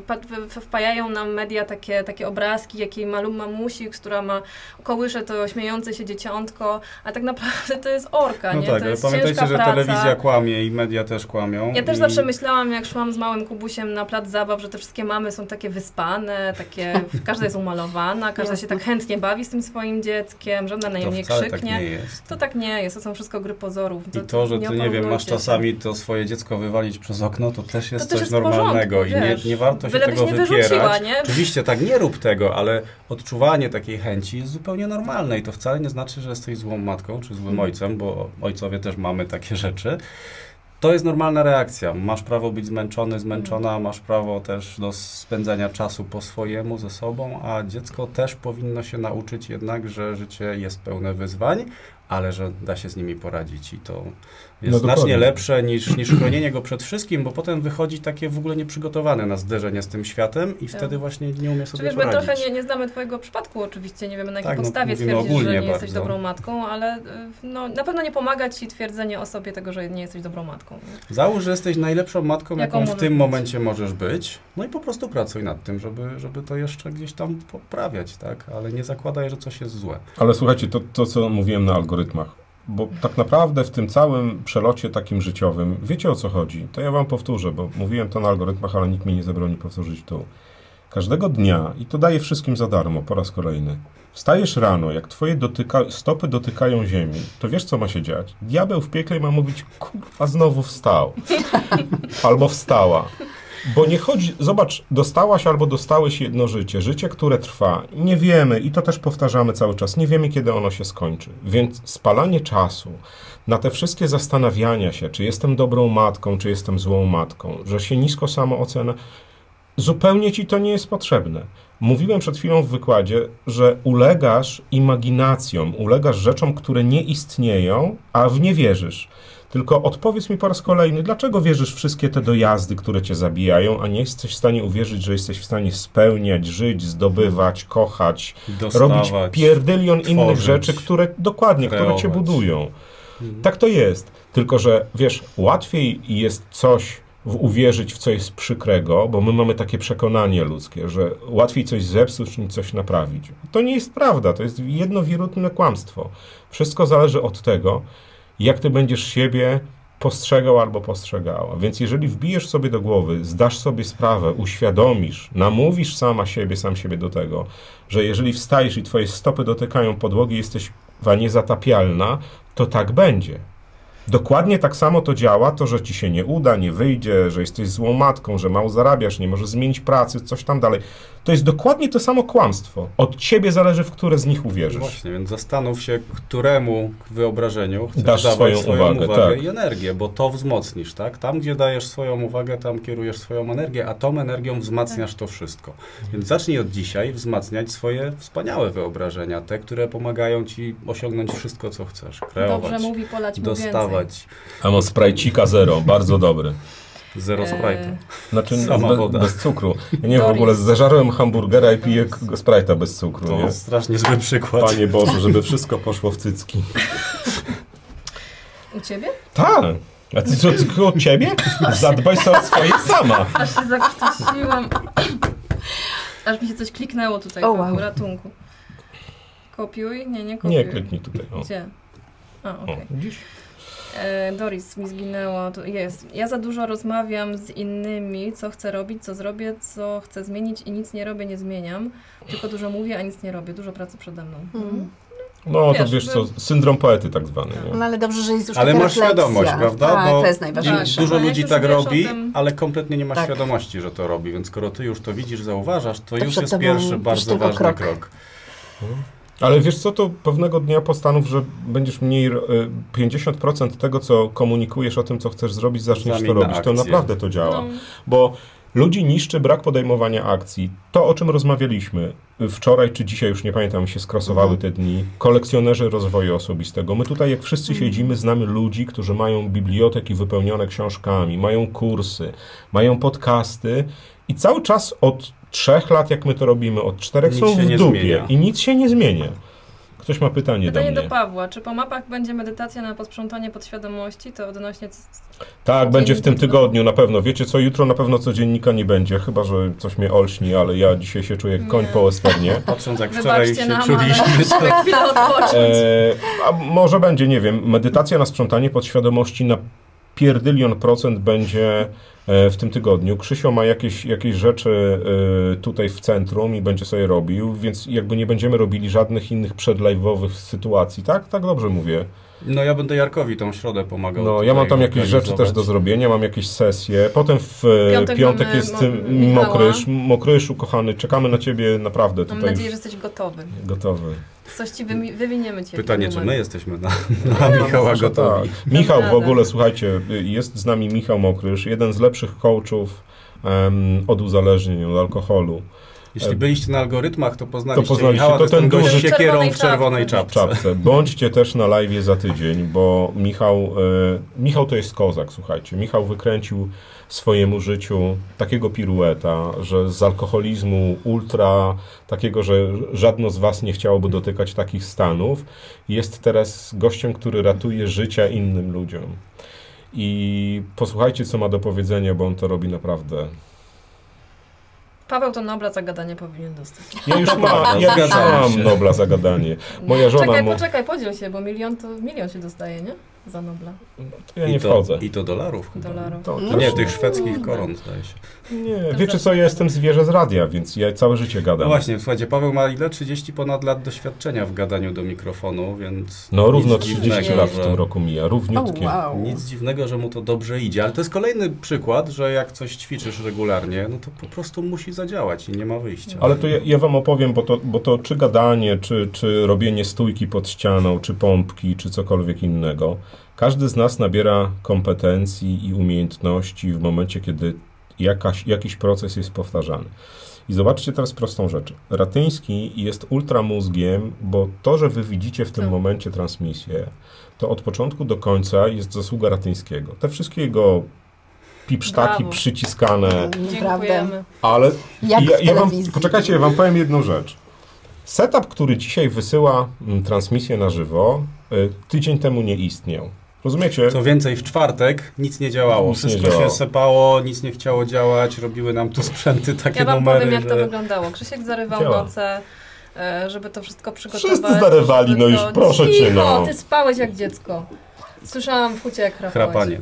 wpajają nam media takie, takie obrazki, jakiej malu mamusik, która ma, kołysze to śmiejące się dzieciątko, a tak naprawdę to jest orka, No nie? tak, to jest pamiętajcie, że praca. telewizja kłamie i media też kłamią. Ja też i... zawsze myślałam, jak szłam z małym Kubusiem na plac zabaw, że te wszystkie mamy są takie wyspane, takie, każda jest umalowana, każda się tak chętnie bawi z tym swoim dzieckiem, żadna na nią nie wcale krzyknie. tak nie jest. To tak nie jest, to są wszystko gry pozorów. I to, że ty, nie wiem, masz czasami to swoje dziecko wywalić przez okno, to też jest To też coś jest normalnego porządku, i nie, wiesz. nie warto się tego nie wypierać. nie? Oczywiście tak, nie rób tego, ale odczuwanie takiej chęci jest zupełnie normalne i to wcale nie znaczy, że jesteś złą matką czy złym Mhm. ojcem, bo ojcowie też mamy takie rzeczy. to jest normalna reakcja. Masz prawo być zmęczony, zmęczona, masz prawo też do spędzania czasu po swojemu ze sobą, a dziecko też powinno się nauczyć jednak, że życie jest pełne wyzwań, ale że da się z nimi poradzić i to jest No znacznie lepsze niż, niż chronienie go przed wszystkim, bo potem wychodzi takie w ogóle nieprzygotowane na zderzenie z tym światem i Tak. wtedy właśnie nie umie sobie my poradzić. trochę nie, nie znamy Twojego przypadku oczywiście, nie wiemy na jakiej Tak, no, podstawie mówimy twierdzisz, że nie jesteś bardzo. dobrą matką, ale y, no, na pewno nie pomaga Ci twierdzenie o sobie tego, że nie jesteś dobrą matką. nie? Załóż, że jesteś najlepszą matką, Jaką jaką, w tym być. momencie możesz być. No i po prostu pracuj nad tym, żeby, żeby to jeszcze gdzieś tam poprawiać, tak? Ale nie zakładaj, że coś jest złe. Ale słuchajcie, to, to co mówiłem na algorytmach, bo tak naprawdę w tym całym przelocie takim życiowym, wiecie o co chodzi? To ja wam powtórzę, bo mówiłem to na algorytmach, ale nikt mi nie zabroni powtórzyć tu. Każdego dnia, i to daję wszystkim za darmo, po raz kolejny, wstajesz rano, jak twoje dotyka, stopy dotykają ziemi, to wiesz co ma się dziać? Diabeł w piekle ma mówić, kurwa, znowu wstał. Albo wstała. Bo nie chodzi, zobacz, dostałaś albo dostałeś jedno życie, życie, które trwa. Nie wiemy, i to też powtarzamy cały czas, nie wiemy, kiedy ono się skończy. Więc spalanie czasu na te wszystkie zastanawiania się, czy jestem dobrą matką, czy jestem złą matką, że się nisko samo ocena, zupełnie ci to nie jest potrzebne. Mówiłem przed chwilą w wykładzie, że ulegasz imaginacjom, ulegasz rzeczom, które nie istnieją, a w nie wierzysz. Tylko odpowiedz mi po raz kolejny, dlaczego wierzysz wszystkie te dojazdy, które cię zabijają, a nie jesteś w stanie uwierzyć, że jesteś w stanie spełniać, żyć, zdobywać, kochać, robić Dostawać. pierdylion innych tworzyć, rzeczy, które dokładnie, które cię kreować. budują. Mhm. Tak to jest. Tylko, że wiesz, łatwiej jest coś w uwierzyć w coś przykrego, bo my mamy takie przekonanie ludzkie, że łatwiej coś zepsuć niż coś naprawić. To nie jest prawda, to jest jedno wirutne kłamstwo. Wszystko zależy od tego, jak ty będziesz siebie postrzegał albo postrzegała. Więc jeżeli wbijesz sobie do głowy, zdasz sobie sprawę, uświadomisz, namówisz sama siebie, sam siebie do tego, że jeżeli wstajesz i twoje stopy dotykają podłogi, jesteś niezatapialna, to tak będzie. Dokładnie tak samo to działa, to, że ci się nie uda, nie wyjdzie, że jesteś złą matką, że mało zarabiasz, nie możesz zmienić pracy, coś tam dalej. To jest dokładnie to samo kłamstwo. Od ciebie zależy, w które z nich uwierzysz. Właśnie, więc zastanów się, któremu wyobrażeniu chcesz Dasz dawać swoją swoją, uwagę, uwagę, tak. i energię, bo to wzmocnisz, tak? Tam, gdzie dajesz swoją uwagę, tam kierujesz swoją energię, a tą energią wzmacniasz to wszystko. Więc zacznij od dzisiaj wzmacniać swoje wspaniałe wyobrażenia, te, które pomagają ci osiągnąć wszystko, co chcesz, kreować, Dobrze mówi, polać mu więcej. dostawać. A mam sprajcika zero, bardzo dobry. Zero E, Sprite'a. Znaczy Sama be, woda. bez cukru. Ja nie w ogóle zażarłem hamburgera i piję Sprite'a bez cukru, To nie? strasznie zły przykład. Panie Boże, żeby wszystko poszło w cycki. U Ciebie? Tak. A ty co, tylko od ciebie? Zadbaj sobie o swoje sama. Aż się zakrztusiłam. Aż mi się coś kliknęło tutaj, O, Paweł, wow. ratunku. Kopiuj? Nie, nie kopiuj. Nie, kliknij tutaj. O. Gdzie? A, okej. O, widzisz? E, Doris mi zginęło, to jest. Ja za dużo rozmawiam z innymi, co chcę robić, co zrobię, co chcę zmienić i nic nie robię, nie zmieniam. Tylko dużo mówię, a nic nie robię. Dużo pracy przede mną. Mm. No to Wiesz, wiesz by- co, syndrom poety tak zwany. Nie? No ale dobrze, że jest już Ale taka masz refleksja. świadomość, prawda? Tak, Bo to jest najważniejsze. dużo jak ludzi już tak wiesz o robi, tym- ale kompletnie nie ma Tak. świadomości, że to robi. Więc skoro ty już to widzisz, zauważasz, to, To już przed jest tobą pierwszy już bardzo tylko ważny krok. krok. Ale wiesz co, to pewnego dnia postanów, że będziesz mniej, y, 50% tego, co komunikujesz o tym, co chcesz zrobić, zaczniesz Zamień to na robić. To naprawdę to działa. No, Bo ludzi niszczy brak podejmowania akcji. To, o czym rozmawialiśmy wczoraj czy dzisiaj, już nie pamiętam, mi się skrasowały Mhm. te dni, kolekcjonerzy rozwoju osobistego. My tutaj, jak wszyscy Mhm. siedzimy, znamy ludzi, którzy mają biblioteki wypełnione książkami, mają kursy, mają podcasty i cały czas od trzech lat, jak my to robimy, od czterech Nic są w dupie zmienia. i nic się nie zmienia. Ktoś ma pytanie, Pytanie do do mnie. Pawła. Czy po mapach będzie medytacja na posprzątanie podświadomości? To odnośnie... c- Tak, będzie w tym tygodniu na pewno. Wiecie co, jutro na pewno codziennika nie będzie, chyba że coś mnie olśni, ale ja dzisiaj się czuję jak koń Nie. po westernie. Patrząc jak wczoraj się nam, czuliśmy, ale chwilę odpocząć. E, a może będzie, nie wiem, medytacja na sprzątanie podświadomości na pierdylion procent będzie w tym tygodniu. Krzysio ma jakieś, jakieś rzeczy e, tutaj w centrum i będzie sobie robił, więc jakby nie będziemy robili żadnych innych przedlive'owych sytuacji, tak? Tak dobrze mówię. No ja będę Jarkowi tą środę pomagał. No, ja mam tam jakieś rzeczy też do zrobienia, mam jakieś sesje. Potem w e, Piątek piątek, mamy jest Mo- Michała. Mokrysz. Mokryszu, kochany, czekamy na ciebie naprawdę Mam tutaj nadzieję, że jesteś gotowy. gotowy. Coś ci wymi- wywiniemy cię. Pytanie, czy my jesteśmy na, na Michała Może gotowi. Tak. Michał w ogóle, słuchajcie, jest z nami Michał Mokrysz, jeden z lepszych coachów em, od uzależnień, od alkoholu. Jeśli byliście na algorytmach, to poznaliście, To poznaliście, Michała, to to, ten ten gość siekierą w czerwonej czapce. czapce. czapce. Bądźcie też na live za tydzień, bo Michał, e, Michał to jest kozak, słuchajcie. Michał wykręcił swojemu życiu takiego pirueta, że z alkoholizmu ultra, takiego, że żadno z was nie chciałoby dotykać takich stanów, jest teraz gościem, który ratuje życia innym ludziom. I posłuchajcie, co ma do powiedzenia, bo on to robi naprawdę. Paweł to Nobla za gadanie powinien dostać. Ja już mam, ja już mam. Nobla za gadanie. Moja żona Czekaj, mu- poczekaj, podziel się, bo milion to milion się dostaje, nie? Za Nobla. To ja nie I to, wchodzę. I to dolarów chyba. Dolarów. To, No. to Nie, tych szwedzkich koron zdaje się. Nie, wiecie co, ja jestem zwierzę z radia, więc ja całe życie No gadam. właśnie, słuchajcie, Paweł ma ile? 30 ponad lat doświadczenia w gadaniu do mikrofonu, więc No równo nic 30 dziwnego, lat w tym roku mija, równiutkie. wow. Nic dziwnego, że mu to dobrze idzie, ale to jest kolejny przykład, że jak coś ćwiczysz regularnie, no to po prostu musi zadziałać i nie ma wyjścia. Ale to ja, ja wam opowiem, bo to, bo to czy gadanie, czy, czy robienie stójki pod ścianą, czy pompki, czy cokolwiek innego, każdy z nas nabiera kompetencji i umiejętności w momencie, kiedy jakaś, jakiś proces jest powtarzany. I zobaczcie teraz prostą rzecz. Ratyński jest ultramózgiem, bo to, że wy widzicie w tym Tak. momencie transmisję, to od początku do końca jest zasługa Ratyńskiego. Te wszystkie jego pipsztaki Brawo. przyciskane. Dziękujemy. ale Jak ja, ja wam, poczekajcie, ja wam powiem jedną rzecz. Setup, który dzisiaj wysyła mm, transmisję na żywo, tydzień temu nie istniał. Rozumiecie? Co więcej, w czwartek nic nie działało. Nic nie Wszystko działało. się sepało, nic nie chciało działać, robiły nam tu sprzęty takie Ja wam numery, powiem, jak że... to wyglądało. Krzysiek zarywał Działa. noce, e, żeby to wszystko przygotować. Wszyscy zarywali, żeby no już to- proszę cię, Cicho, no. ty spałeś jak dziecko. Słyszałam w hucie, jak chrapałeś. Chrapanie.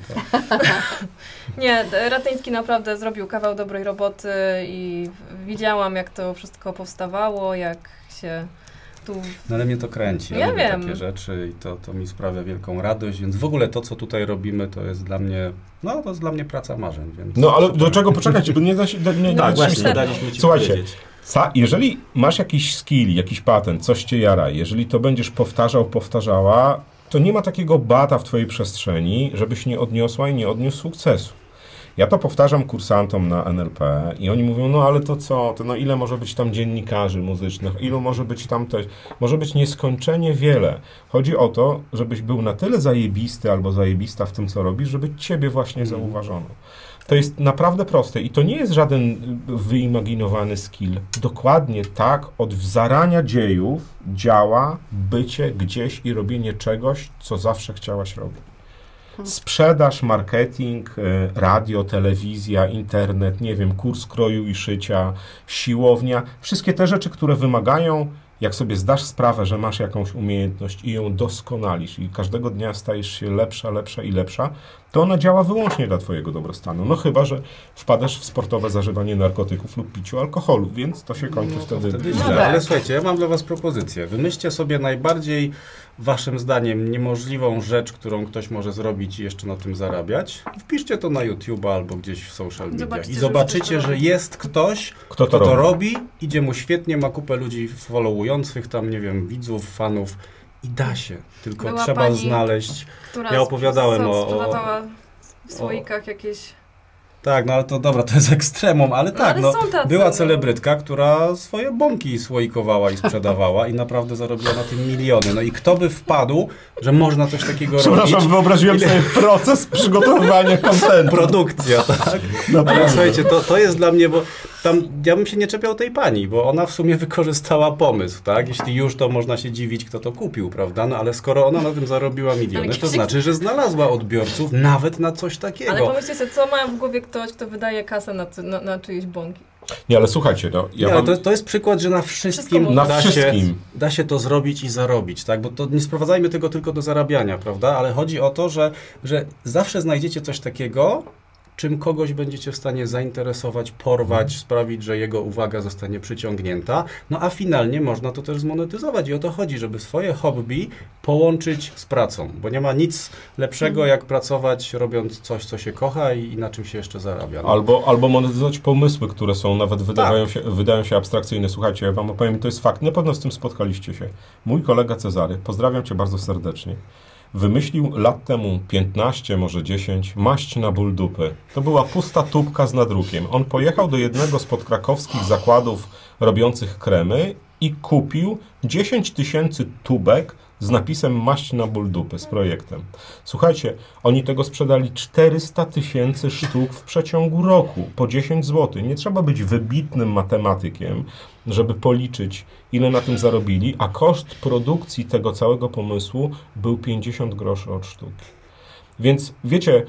Tak. Nie, Ratyński naprawdę zrobił kawał dobrej roboty i widziałam, jak to wszystko powstawało, jak się tu... No ale mnie to kręci. Ja, Ja lubię wiem. takie rzeczy i to, to mi sprawia wielką radość, więc w ogóle to, co tutaj robimy, to jest dla mnie, no to jest dla mnie praca marzeń, więc... No ale super. do czego poczekajcie, bo nie da się... Nie, nie, Tak, nie, właśnie, daliśmy ci Słuchajcie, powiedzieć. Ca, jeżeli masz jakiś skill, jakiś patent, coś cię jara, jeżeli to będziesz powtarzał, powtarzała, to nie ma takiego bata w twojej przestrzeni, żebyś nie odniosła i nie odniósł sukcesu. Ja to powtarzam kursantom na NLP i oni mówią, no ale to co, to no ile może być tam dziennikarzy muzycznych, ilu może być tam też, może być nieskończenie wiele. Chodzi o to, żebyś był na tyle zajebisty albo zajebista w tym, co robisz, żeby ciebie właśnie Mhm. zauważono. To jest naprawdę proste i to nie jest żaden y, wyimaginowany skill. Dokładnie tak od zarania dziejów działa bycie gdzieś i robienie czegoś, co zawsze chciałaś robić. Sprzedaż, marketing, y, radio, telewizja, internet, nie wiem, kurs kroju i szycia, siłownia, wszystkie te rzeczy, które wymagają, jak sobie zdasz sprawę, że masz jakąś umiejętność i ją doskonalisz i każdego dnia stajesz się lepsza, lepsza i lepsza, to ona działa wyłącznie dla Twojego dobrostanu. No chyba, że wpadasz w sportowe zażywanie narkotyków lub piciu alkoholu, więc to się kończy No wtedy, wtedy źle. źle. tak. Ale słuchajcie, ja mam dla was propozycję. Wymyślcie sobie najbardziej, waszym zdaniem, niemożliwą rzecz, którą ktoś może zrobić i jeszcze na tym zarabiać. Wpiszcie to na YouTube albo gdzieś w social media. Zobaczycie, I że zobaczycie, że robi. jest ktoś, Kto to kto to robi? robi, idzie mu świetnie, ma kupę ludzi followujących, tam nie wiem, widzów, fanów. I da się, tylko Była trzeba pani- znaleźć. Która Ja opowiadałem o- o- w słoikach jakieś... Tak, no ale to dobra, to jest ekstremum, ale No, tak, ale no. tacy, Była no. celebrytka, która swoje bąki słoikowała i sprzedawała i naprawdę zarobiła na tym miliony. No i kto by wpadł, że można coś takiego Przepraszam, robić? wyobraziłem sobie proces przygotowywania kontentu. Produkcja, tak? Ale Naprawdę. słuchajcie, to, to jest dla mnie, bo tam ja bym się nie czepiał tej pani, bo ona w sumie wykorzystała pomysł, tak? Jeśli już, to można się dziwić, kto to kupił, prawda? No ale skoro ona na tym zarobiła miliony, to znaczy, że znalazła odbiorców nawet na coś takiego. Ale pomyślcie sobie, co ma w głowie ktoś, kto wydaje kasę na, na, na czyjeś bąki. Nie, ale słuchajcie, no, ja nie, to, to jest przykład, że na wszystkim. Na da, się, wszystkim. da się to zrobić i zarobić, tak? Bo to nie sprowadzajmy tego tylko do zarabiania, prawda? Ale chodzi o to, że, że zawsze znajdziecie coś takiego, czym kogoś będziecie w stanie zainteresować, porwać, sprawić, że jego uwaga zostanie przyciągnięta. No a finalnie można to też zmonetyzować i o to chodzi, żeby swoje hobby połączyć z pracą, bo nie ma nic lepszego jak pracować robiąc coś, co się kocha i, i na czym się jeszcze zarabia. No. Albo, albo monetyzować pomysły, które są nawet wydawają się, wydają się abstrakcyjne. Słuchajcie, ja wam opowiem, to jest fakt. Na pewno z tym spotkaliście się. Mój kolega Cezary, pozdrawiam cię bardzo serdecznie, wymyślił lat temu 15, może 10, maść na ból dupy. To była pusta tubka z nadrukiem. On pojechał do jednego z podkrakowskich zakładów robiących kremy i kupił 10 tysięcy tubek z napisem maść na ból dupy z projektem. Słuchajcie, oni tego sprzedali 400 tysięcy sztuk w przeciągu roku po 10 zł. Nie trzeba być wybitnym matematykiem, żeby policzyć, ile na tym zarobili, a koszt produkcji tego całego pomysłu był 50 groszy od sztuki. Więc wiecie,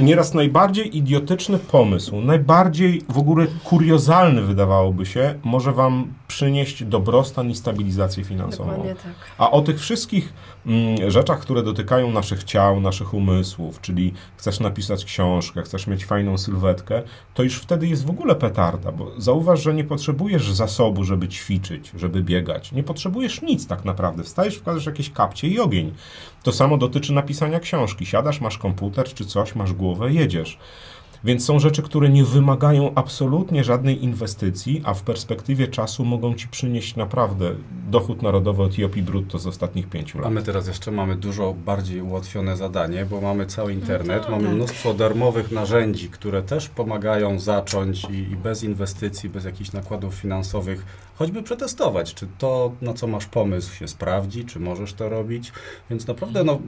nieraz najbardziej idiotyczny pomysł, najbardziej w ogóle kuriozalny wydawałoby się, może wam przynieść dobrostan i stabilizację finansową. Dokładnie tak. A o tych wszystkich mm, rzeczach, które dotykają naszych ciał, naszych umysłów, czyli chcesz napisać książkę, chcesz mieć fajną sylwetkę, to już wtedy jest w ogóle petarda, bo zauważ, że nie potrzebujesz zasobu, żeby ćwiczyć, żeby biegać. Nie potrzebujesz nic tak naprawdę. Wstajesz, wkładasz jakieś kapcie i ogień. To samo dotyczy napisania książki. Siadasz, masz komputer czy coś, masz głowę, jedziesz. Więc są rzeczy, które nie wymagają absolutnie żadnej inwestycji, a w perspektywie czasu mogą ci przynieść naprawdę dochód narodowy Etiopii brutto z ostatnich pięciu A lat. my teraz jeszcze mamy dużo bardziej ułatwione zadanie, bo mamy cały internet, tak. mamy mnóstwo darmowych narzędzi, które też pomagają zacząć i, i bez inwestycji, bez jakichś nakładów finansowych, choćby przetestować, czy to, na co masz pomysł, się sprawdzi, czy możesz to robić. Więc naprawdę, no,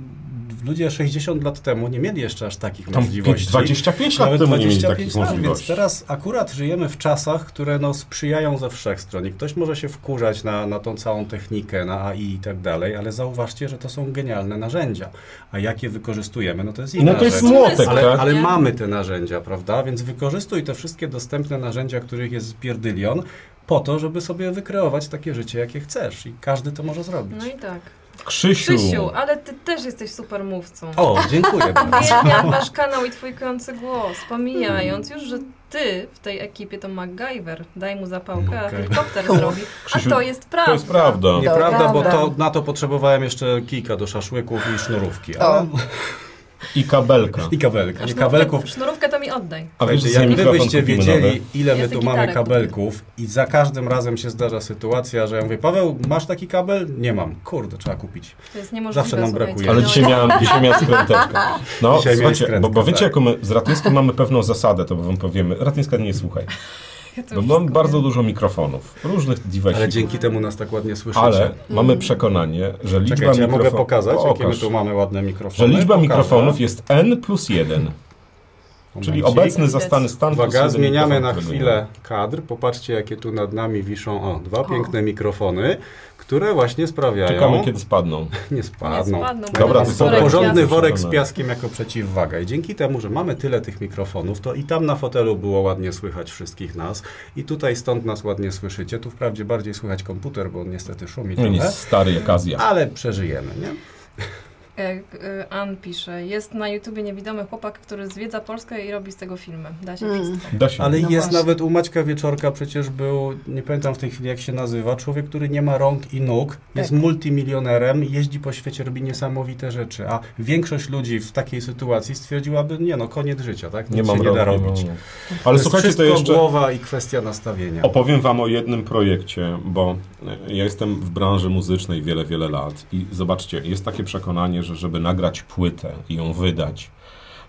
ludzie 60 lat temu nie mieli jeszcze aż takich Tam możliwości. 25 lat Nawet temu nie mieli 25 takich lat, więc możliwości. teraz akurat żyjemy w czasach, które no, sprzyjają ze wszech stron. I ktoś może się wkurzać na, na tą całą technikę, na AI i tak dalej, ale zauważcie, że to są genialne narzędzia. A jak je wykorzystujemy, no to jest inna No to jest rzecz. młotek, Ale, tak? ale mamy te narzędzia, prawda? Więc wykorzystuj te wszystkie dostępne narzędzia, których jest pierdylion, po to, żeby sobie wykreować takie życie, jakie chcesz. I każdy to może zrobić. No i tak. Krzysiu, Krzysiu, ale ty też jesteś super mówcą. O, dziękuję bardzo. Uwielbiam wasz kanał i twój kojący głos, pomijając już, że ty w tej ekipie to MacGyver. Daj mu zapałkę, a MacGyver. helikopter zrobi. Krzysiu, A to jest prawda. to jest prawda. Nieprawda, bo to, na to potrzebowałem jeszcze kijka do szaszłyków i sznurówki. Ale... I kabelka. I kabelka. Nie kabelków. sznurówkę to mi oddaj. Że jak gdybyście wiedzieli, ile my tu mamy kabelków i za każdym razem się zdarza sytuacja, że ja mówię, Paweł, masz taki kabel? Nie mam. Kurde, trzeba kupić. To jest niemożliwe. Zawsze nam brakuje. Ale No dzisiaj i- miałem, dzisiaj miałem skręteczkę. No, Dzisiaj słuchajcie, bo, skrętkę, bo wiecie, tak. jaką my z Ratyńskim mamy pewną zasadę, to wam powiemy. Ratyńska nie słuchaj. Ja Bo mamy bardzo dużo mikrofonów, różnych device'ów. Ale dzięki temu nas tak ładnie słyszycie. Ale mamy przekonanie, że liczba Czekajcie, ja mogę mikrofonów... pokazać, jakie my Pokaż. tu mamy ładne mikrofony. Że liczba Pokażę. mikrofonów jest n plus 1, czyli obecny zastany stan Uwaga, zmieniamy na nie chwilę kadr. Popatrzcie, jakie tu nad nami wiszą o, dwa O. piękne mikrofony, które właśnie sprawiają... Czekamy, kiedy spadną. Nie Nie spadną. spadną, bo Dobra, to są porządny worek z piaskiem jako przeciwwaga. I dzięki temu, że mamy tyle tych mikrofonów, to i tam na fotelu było ładnie słychać wszystkich nas. I tutaj stąd nas ładnie słyszycie. Tu wprawdzie bardziej słychać komputer, bo on niestety szumi No trochę. jest stary jak Azja. Ale przeżyjemy, nie? Jak y, Ann pisze, jest na YouTubie niewidomy chłopak, który zwiedza Polskę i robi z tego filmy. Da się Mm. wszystko. Da się. Ale No jest właśnie. nawet u Maćka Wieczorka przecież był, nie pamiętam w tej chwili jak się nazywa, człowiek, który nie ma rąk i nóg, jest Tak. multimilionerem, jeździ po świecie, robi niesamowite rzeczy, a większość ludzi w takiej sytuacji stwierdziłaby, nie no, koniec życia, tak? Nic Nie mam się nie rąk, da nie robić. mam- To Ale jest słuchajcie, to jeszcze... głowa i kwestia nastawienia. Opowiem Wam o jednym projekcie, bo ja jestem w branży muzycznej wiele, wiele lat i zobaczcie, jest takie przekonanie, że żeby nagrać płytę i ją wydać,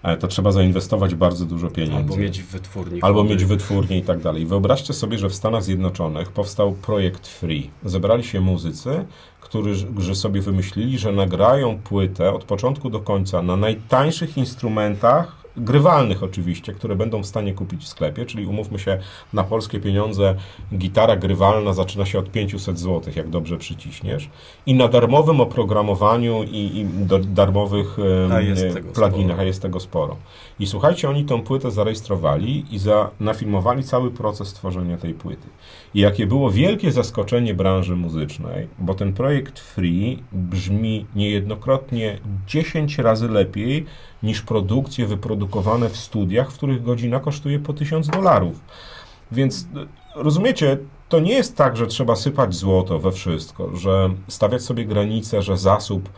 e, to trzeba zainwestować bardzo dużo pieniędzy. Albo mieć wytwórnik. Albo mieć wytwórnię i tak dalej. Wyobraźcie sobie, że w Stanach Zjednoczonych powstał projekt Free. Zebrali się muzycy, którzy sobie wymyślili, że nagrają płytę od początku do końca na najtańszych instrumentach, grywalnych oczywiście, które będą w stanie kupić w sklepie, czyli umówmy się, na polskie pieniądze gitara grywalna zaczyna się od 500 zł, jak dobrze przyciśniesz. I na darmowym oprogramowaniu i, i do, darmowych A pluginach, sporo. a jest tego sporo. I słuchajcie, oni tą płytę zarejestrowali i za, nafilmowali cały proces tworzenia tej płyty. I jakie było wielkie zaskoczenie branży muzycznej, bo ten projekt Free brzmi niejednokrotnie 10 razy lepiej niż produkcje wyprodukowane w studiach, w których godzina kosztuje po 1000 dolarów. Więc y, rozumiecie, to nie jest tak, że trzeba sypać złoto we wszystko, że stawiać sobie granice, że zasób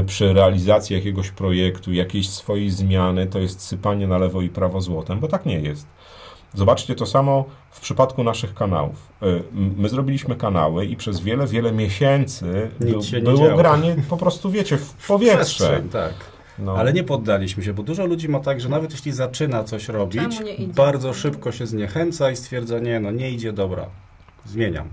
y, przy realizacji jakiegoś projektu, jakiejś swojej zmiany, to jest sypanie na lewo i prawo złotem, bo tak nie jest. Zobaczcie to samo w przypadku naszych kanałów. M- My zrobiliśmy kanały i przez wiele, wiele miesięcy było działo. granie po prostu, wiecie, w powietrze. Tak. No. Ale nie poddaliśmy się, bo dużo ludzi ma tak, że nawet jeśli zaczyna coś robić, bardzo szybko się zniechęca i stwierdza, nie, no nie idzie, dobra, zmieniam.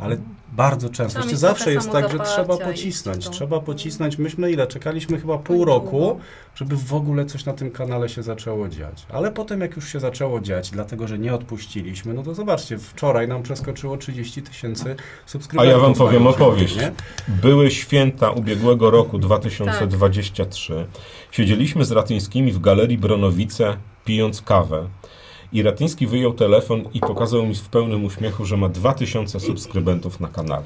Ale bardzo często, zawsze jest tak, że trzeba pocisnąć, trzeba pocisnąć. Myśmy ile? Czekaliśmy chyba pół roku, żeby w ogóle coś na tym kanale się zaczęło dziać. Ale potem jak już się zaczęło dziać, dlatego że nie odpuściliśmy, no to zobaczcie, wczoraj nam przeskoczyło 30 tysięcy A subskrybentów. ja wam powiem opowieść. nie? Były święta ubiegłego roku 2023. Siedzieliśmy z Ratyńskimi w Galerii Bronowice pijąc kawę. I Ratyński wyjął telefon i pokazał mi w pełnym uśmiechu, że ma 2000 subskrybentów na kanale.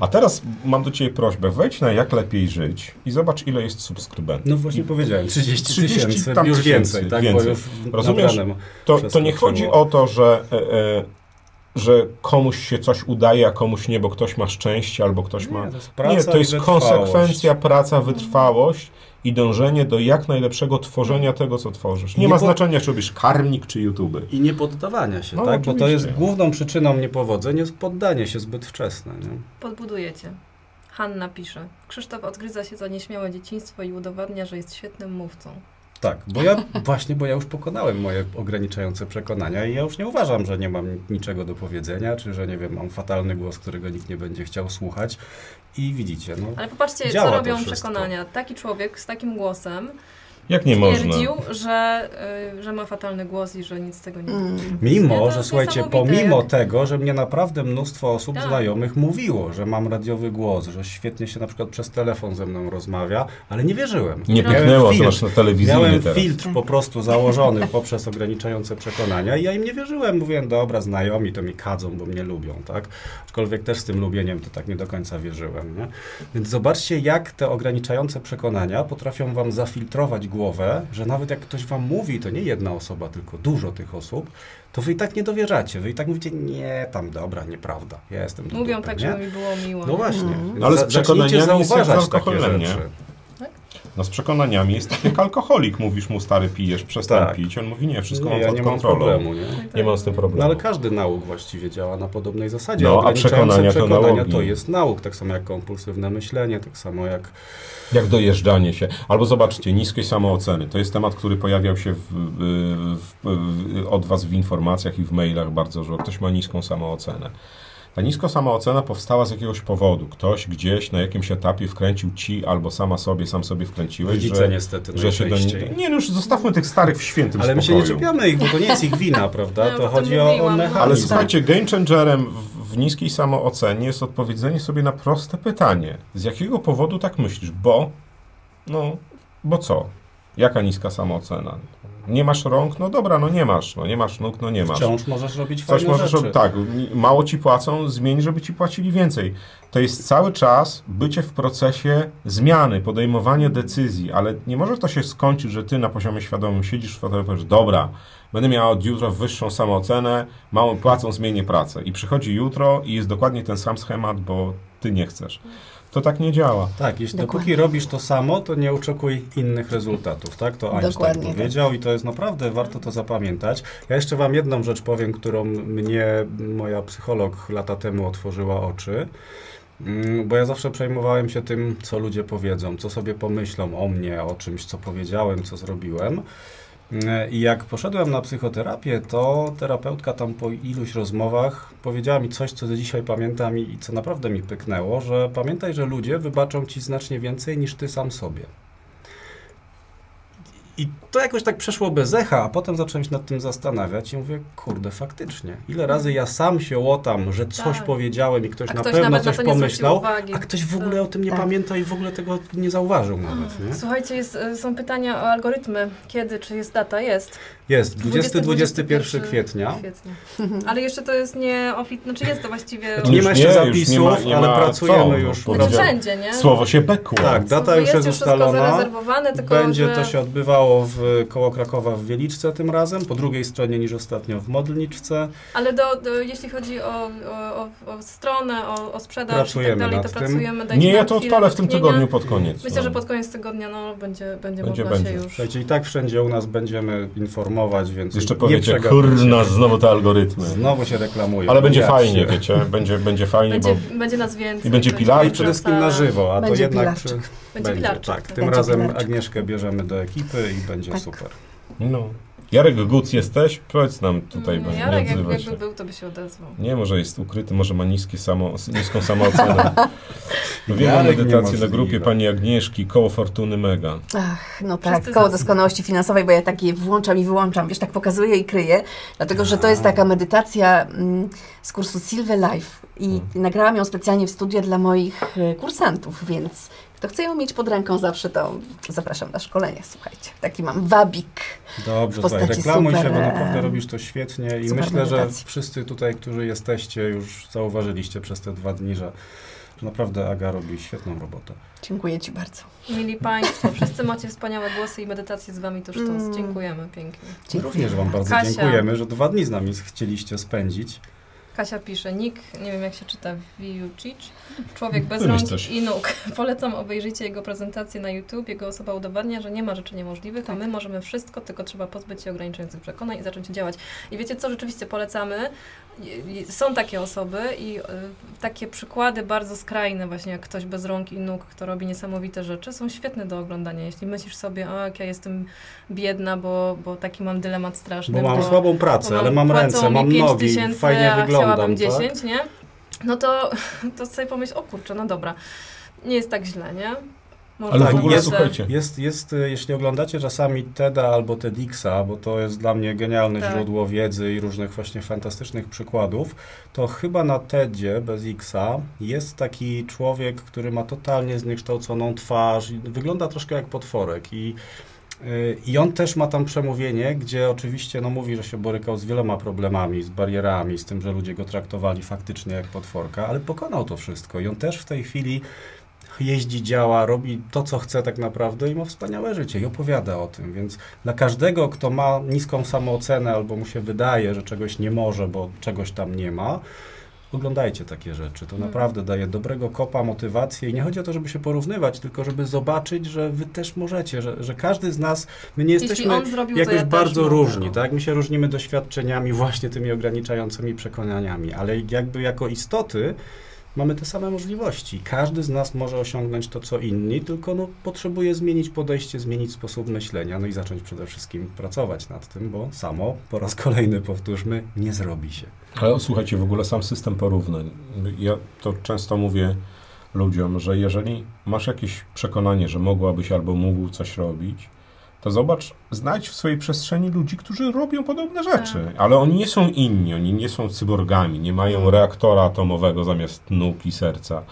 A teraz mam do Ciebie prośbę, wejdź na Jak Lepiej Żyć i zobacz, ile jest subskrybentów. No właśnie powiedziałem, 30 30 tysięcy, tam już tysięcy, więcej, tak? więcej. Już Rozumiesz? To, to nie chodzi o to, że, e, e, że komuś się coś udaje, a komuś nie, bo ktoś ma szczęście albo ktoś ma... Nie, to jest praca Nie, to i jest wytrwałość. konsekwencja, praca, wytrwałość i dążenie do jak najlepszego tworzenia tego, co tworzysz. Nie Nie ma po- znaczenia, czy robisz karmnik, czy YouTube. I nie poddawania się, No, tak? Bo to jest główną przyczyną niepowodzeń, jest poddanie się zbyt wczesne. Nie? Podbudujecie. Hanna pisze. Krzysztof odgryza się za nieśmiałe dzieciństwo i udowadnia, że jest świetnym mówcą. Tak, bo ja właśnie, bo ja już pokonałem moje ograniczające przekonania i ja już nie uważam, że nie mam niczego do powiedzenia, czy że nie wiem, mam fatalny głos, którego nikt nie będzie chciał słuchać. I widzicie, no. Ale popatrzcie, co robią przekonania. Taki człowiek z takim głosem Jak nie można? twierdził, że, y, że ma fatalny głos i że nic z tego nie Mm. Nie, Mimo, to że słuchajcie, pomimo jak- tego, że mnie naprawdę mnóstwo osób Tak. znajomych mówiło, że mam radiowy głos, że świetnie się na przykład przez telefon ze mną rozmawia, ale nie wierzyłem. Nie pyknęło, to masz na telewizyjny Miałem teraz. filtr po prostu założony poprzez ograniczające przekonania i ja im nie wierzyłem. Mówiłem, dobra, znajomi to mi kadzą, bo mnie lubią, tak? Aczkolwiek też z tym lubieniem to tak nie do końca wierzyłem, nie? Więc zobaczcie, jak te ograniczające przekonania potrafią wam zafiltrować głowę, że nawet jak ktoś wam mówi, to nie jedna osoba, tylko dużo tych osób, to wy i tak nie dowierzacie. Wy i tak mówicie, nie, tam dobra, nieprawda, ja jestem do Mówią dupy, tak, nie? żeby mi było miło. No właśnie. Więc Ale z przekonaniami zauważać takie alkoholem, nie? No z przekonaniami jest tak jak alkoholik. Mówisz mu, stary, pijesz, przestań Tak. pić. On mówi, nie, wszystko Nie, mam ja pod nie mam kontrolą. problemu, nie? Tak, Nie mam z tym problemu. No ale każdy nauk właściwie działa na podobnej zasadzie. No, a przekonania to przekonania nałogi. to jest nauk, tak samo jak kompulsywne myślenie, tak samo jak... Jak dojeżdżanie się. Albo zobaczcie, niskiej samooceny. To jest temat, który pojawiał się w, w, w, od Was w informacjach i w mailach bardzo, że ktoś ma niską samoocenę. Ta niska samoocena powstała z jakiegoś powodu. Ktoś gdzieś na jakimś etapie wkręcił Ci albo sama sobie, sam sobie wkręciłeś, Rodzice że, niestety że się do nie... Nie, no już zostawmy tych starych w świętym Ale my się spokoju. nie czepiamy ich, bo to nie jest ich wina, prawda? No, to chodzi o, o no. mechanizm. Ale słuchajcie, game changerem w, w niskiej samoocenie jest odpowiedzenie sobie na proste pytanie. Z jakiego powodu tak myślisz? Bo, no, bo co? Jaka niska samoocena? Nie masz rąk? No dobra, no nie masz. No nie masz nóg? No nie masz. Wciąż możesz robić Coś fajne możesz rzeczy. tak, mało ci płacą, zmień, żeby ci płacili więcej. To jest cały czas bycie w procesie zmiany, podejmowanie decyzji, ale nie może to się skończyć, że ty na poziomie świadomym siedzisz w fotelu i powiesz, dobra, będę miał od jutra wyższą samoocenę, małą płacą, zmienię pracę. I przychodzi jutro i jest dokładnie ten sam schemat, bo ty nie chcesz. To tak nie działa. Tak, jeśli Dokładnie. dopóki robisz to samo, to nie oczekuj innych rezultatów, tak? To Einstein Dokładnie tak. powiedział i to jest naprawdę, warto to zapamiętać. Ja jeszcze wam jedną rzecz powiem, którą mnie moja psycholog lata temu otworzyła oczy. Mm, Bo ja zawsze przejmowałem się tym, co ludzie powiedzą, co sobie pomyślą o mnie, o czymś, co powiedziałem, co zrobiłem. I jak poszedłem na psychoterapię, to terapeutka tam po iluś rozmowach powiedziała mi coś, co do dzisiaj pamiętam i co naprawdę mi pyknęło, że pamiętaj, że ludzie wybaczą ci znacznie więcej niż ty sam sobie. I to jakoś tak przeszło bez echa, a potem zacząłem się nad tym zastanawiać i mówię, kurde, faktycznie. Ile razy ja sam się łotam, że coś Tak. powiedziałem i ktoś A na ktoś pewno na coś zwrócił pomyślał, a ktoś w ogóle Tak. o tym nie Tak. pamięta i w ogóle tego nie zauważył nawet, nie? Słuchajcie, jest, y, są pytania o algorytmy. Kiedy, czy jest data? Jest. Jest, 20-21 kwietnia. kwietnia. Kwietnia. Ale jeszcze to jest nie znaczy jest to właściwie... Znaczy nie ma jeszcze zapisów, nie ma- nie ale ma pracujemy co, już. no, Znaczy będzie, nie? Słowo się pekło. Tak, data już jest wszystko ustalona. tylko Będzie że... to się odbywało w koło Krakowa w Wieliczce tym razem, po drugiej stronie niż ostatnio w Modlniczce. Ale do, do, jeśli chodzi o, o, o, o stronę, o, o sprzedaż i Pracujemy tak dalej, to pracujemy. Nie, ja to odpalę w tym tygodniu pod koniec. Myślę, no. że pod koniec tygodnia no, będzie, będzie, Będzie, można będzie. się już... Słuchajcie, i tak wszędzie u nas będziemy informować, więc Jeszcze nie powiecie, kurna, znowu te algorytmy. Znowu się reklamują. Ale będzie fajnie, się. wiecie, będzie, będzie fajnie, Będzie, bo będzie nas więcej. I będzie pilarczyk. i przede wszystkim na żywo, a to Będzie jednak pilarczyk. Będzie pilarczyk. Tak, tak. tym Będzie razem pilarczyk. Agnieszkę bierzemy do ekipy i będzie Tak. super. no. Jarek Guc jesteś? Powiedz nam tutaj, bo Nie, nie Jarek jak, odzywa jakby był, to by się odezwał. Nie, może jest ukryty, może ma niskie samo, niską samoocenę. Jarek medytacji na niemożliwe. grupie pani Agnieszki, koło Fortuny Mega. Ach, no tak, Wszyscy koło doskonałości finansowej, bo ja takie włączam i wyłączam, wiesz, tak pokazuję i kryję, dlatego, że to jest taka medytacja mm, z kursu Silver Life i Mm. nagrałam ją specjalnie w studio dla moich e, kursantów, więc kto chce ją mieć pod ręką zawsze, to zapraszam na szkolenie, słuchajcie. Taki mam wabik. Dobrze, W postaci słuchaj, reklamuj super, się, bo e, naprawdę robisz to świetnie i myślę, że medytacji. wszyscy tutaj, którzy jesteście, już zauważyliście przez te dwa dni, że że naprawdę Aga robi świetną robotę. Dziękuję Ci bardzo. Mili Państwo, wszyscy macie wspaniałe głosy i medytacje z Wami to sztos. Mm. Dziękujemy pięknie. Dziękuję. również Wam bardzo Kasia. dziękujemy, że dwa dni z nami chcieliście spędzić. Kasia pisze, Nick, nie wiem jak się czyta, Viucic, człowiek bez Wymyśl rąk coś. i nóg. Polecam, obejrzyjcie jego prezentację na YouTube. Jego osoba udowadnia, że nie ma rzeczy niemożliwych, Tak. a my możemy wszystko, tylko trzeba pozbyć się ograniczających przekonań i zacząć działać. I wiecie co, rzeczywiście polecamy. Są takie osoby i y, takie przykłady bardzo skrajne właśnie, jak ktoś bez rąk i nóg, kto robi niesamowite rzeczy, są świetne do oglądania. Jeśli myślisz sobie, o jak ja jestem biedna, bo, bo taki mam dylemat straszny. Bo mam bo- słabą pracę, bo ale mam płacą ręce, mi mam 5 nogi, tysięcy, fajnie a wyglądam. chciałabym tak? 10, nie? No to, to sobie pomyśl, o kurczę, no dobra, nie jest tak źle, nie? Może Ale Tak, w ogóle jest- słuchajcie, Jest, jest, y, jeśli oglądacie czasami TEDa albo TEDxa, bo to jest dla mnie genialne Tak. źródło wiedzy i różnych właśnie fantastycznych przykładów, to chyba na TEDzie bez Xa jest taki człowiek, który ma totalnie zniekształconą twarz i wygląda troszkę jak potworek i i on też ma tam przemówienie, gdzie oczywiście no, mówi, że się borykał z wieloma problemami, z barierami, z tym, że ludzie go traktowali faktycznie jak potworka, ale pokonał to wszystko. I on też w tej chwili jeździ, działa, robi to, co chce tak naprawdę i ma wspaniałe życie i opowiada o tym. Więc dla każdego, kto ma niską samoocenę albo mu się wydaje, że czegoś nie może, bo czegoś tam nie ma, oglądajcie takie rzeczy. To Mhm. naprawdę daje dobrego kopa, motywację i nie chodzi o to, żeby się porównywać, tylko żeby zobaczyć, że wy też możecie, że, że każdy z nas, my nie jesteśmy zrobił, jakoś ja bardzo mogę, różni, no. tak? My się różnimy doświadczeniami, właśnie tymi ograniczającymi przekonaniami, ale jakby jako istoty mamy te same możliwości. Każdy z nas może osiągnąć to, co inni, tylko no, potrzebuje zmienić podejście, zmienić sposób myślenia, no i zacząć przede wszystkim pracować nad tym, bo samo, po raz kolejny powtórzmy, nie zrobi się. Ale słuchajcie, w ogóle sam system porównań. Ja to często mówię ludziom, że jeżeli masz jakieś przekonanie, że mogłabyś albo mógł coś robić, to zobacz, znajdź w swojej przestrzeni ludzi, którzy robią podobne rzeczy, ale oni nie są inni, oni nie są cyborgami, nie mają reaktora atomowego zamiast nóg i serca.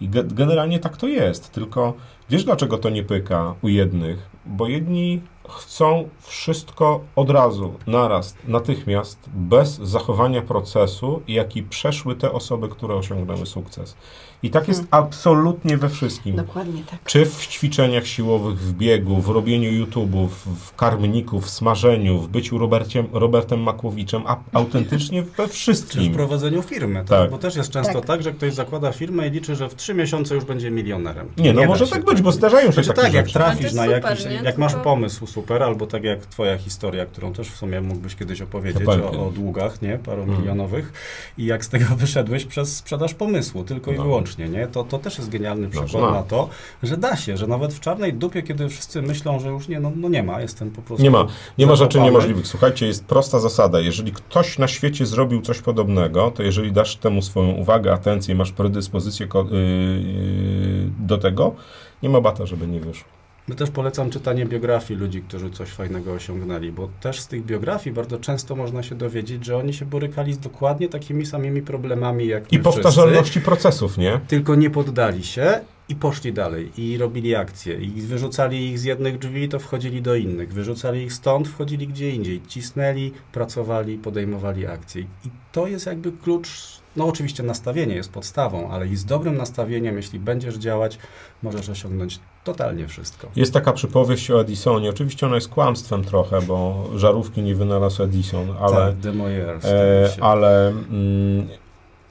I ge- generalnie tak to jest, tylko wiesz dlaczego to nie pyka u jednych? Bo jedni chcą wszystko od razu, naraz, natychmiast, bez zachowania procesu, jaki przeszły te osoby, które osiągnęły sukces. I tak jest absolutnie we wszystkim. Dokładnie tak. Czy w ćwiczeniach siłowych, w biegu, w robieniu YouTube'ów, w karmniku, w smażeniu, w byciu Roberciem, Robertem Makłowiczem, a autentycznie we Czy w wszystkim. prowadzeniu firmy, tak? Tak. Bo też jest często tak. Tak. że ktoś zakłada firmę i liczy, że w trzy miesiące już będzie milionerem. Nie, no da może tak być, bo zdarzają się Znaczy takie tak, jak rzeczy. Ale to trafisz na jakiś, nie? jak masz pomysł super, albo tak jak twoja historia, którą też w sumie mógłbyś kiedyś opowiedzieć o, o długach, nie, paru Mm. milionowych i jak z tego wyszedłeś przez sprzedaż pomysłu, tylko i No. wyłącznie, nie, to, to też jest genialny przykład Można. na to, że da się, że nawet w czarnej dupie, kiedy wszyscy myślą, że już nie, no, no nie ma, jestem po prostu Nie ma, nie ma rzeczy niemożliwych. Słuchajcie, jest prosta zasada. Jeżeli ktoś na świecie zrobił coś podobnego, to jeżeli dasz temu swoją uwagę, atencję, masz predyspozycję yy, yy, do tego, nie ma bata, żeby nie wyszło. My też polecam czytanie biografii ludzi, którzy coś fajnego osiągnęli, bo też z tych biografii bardzo często można się dowiedzieć, że oni się borykali z dokładnie takimi samymi problemami jak I powtarzalności procesów, nie? wszyscy, tylko nie poddali się i poszli dalej i robili akcje. I wyrzucali ich z jednych drzwi, to wchodzili do innych, wyrzucali ich stąd, wchodzili gdzie indziej, cisnęli, pracowali, podejmowali akcje. I to jest jakby klucz, no oczywiście nastawienie jest podstawą, ale i z dobrym nastawieniem, jeśli będziesz działać, możesz osiągnąć totalnie wszystko. Jest taka przypowieść o Edisonie. Oczywiście ona jest kłamstwem trochę, bo żarówki nie wynalazł Edison, ale, tak, Moyers, e, ale mm,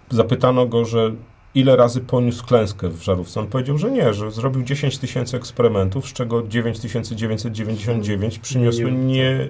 zapytano go, że ile razy poniósł klęskę w żarówce. On powiedział, że nie, że zrobił 10 tysięcy eksperymentów, z czego 9999 przyniosły Nie- nie,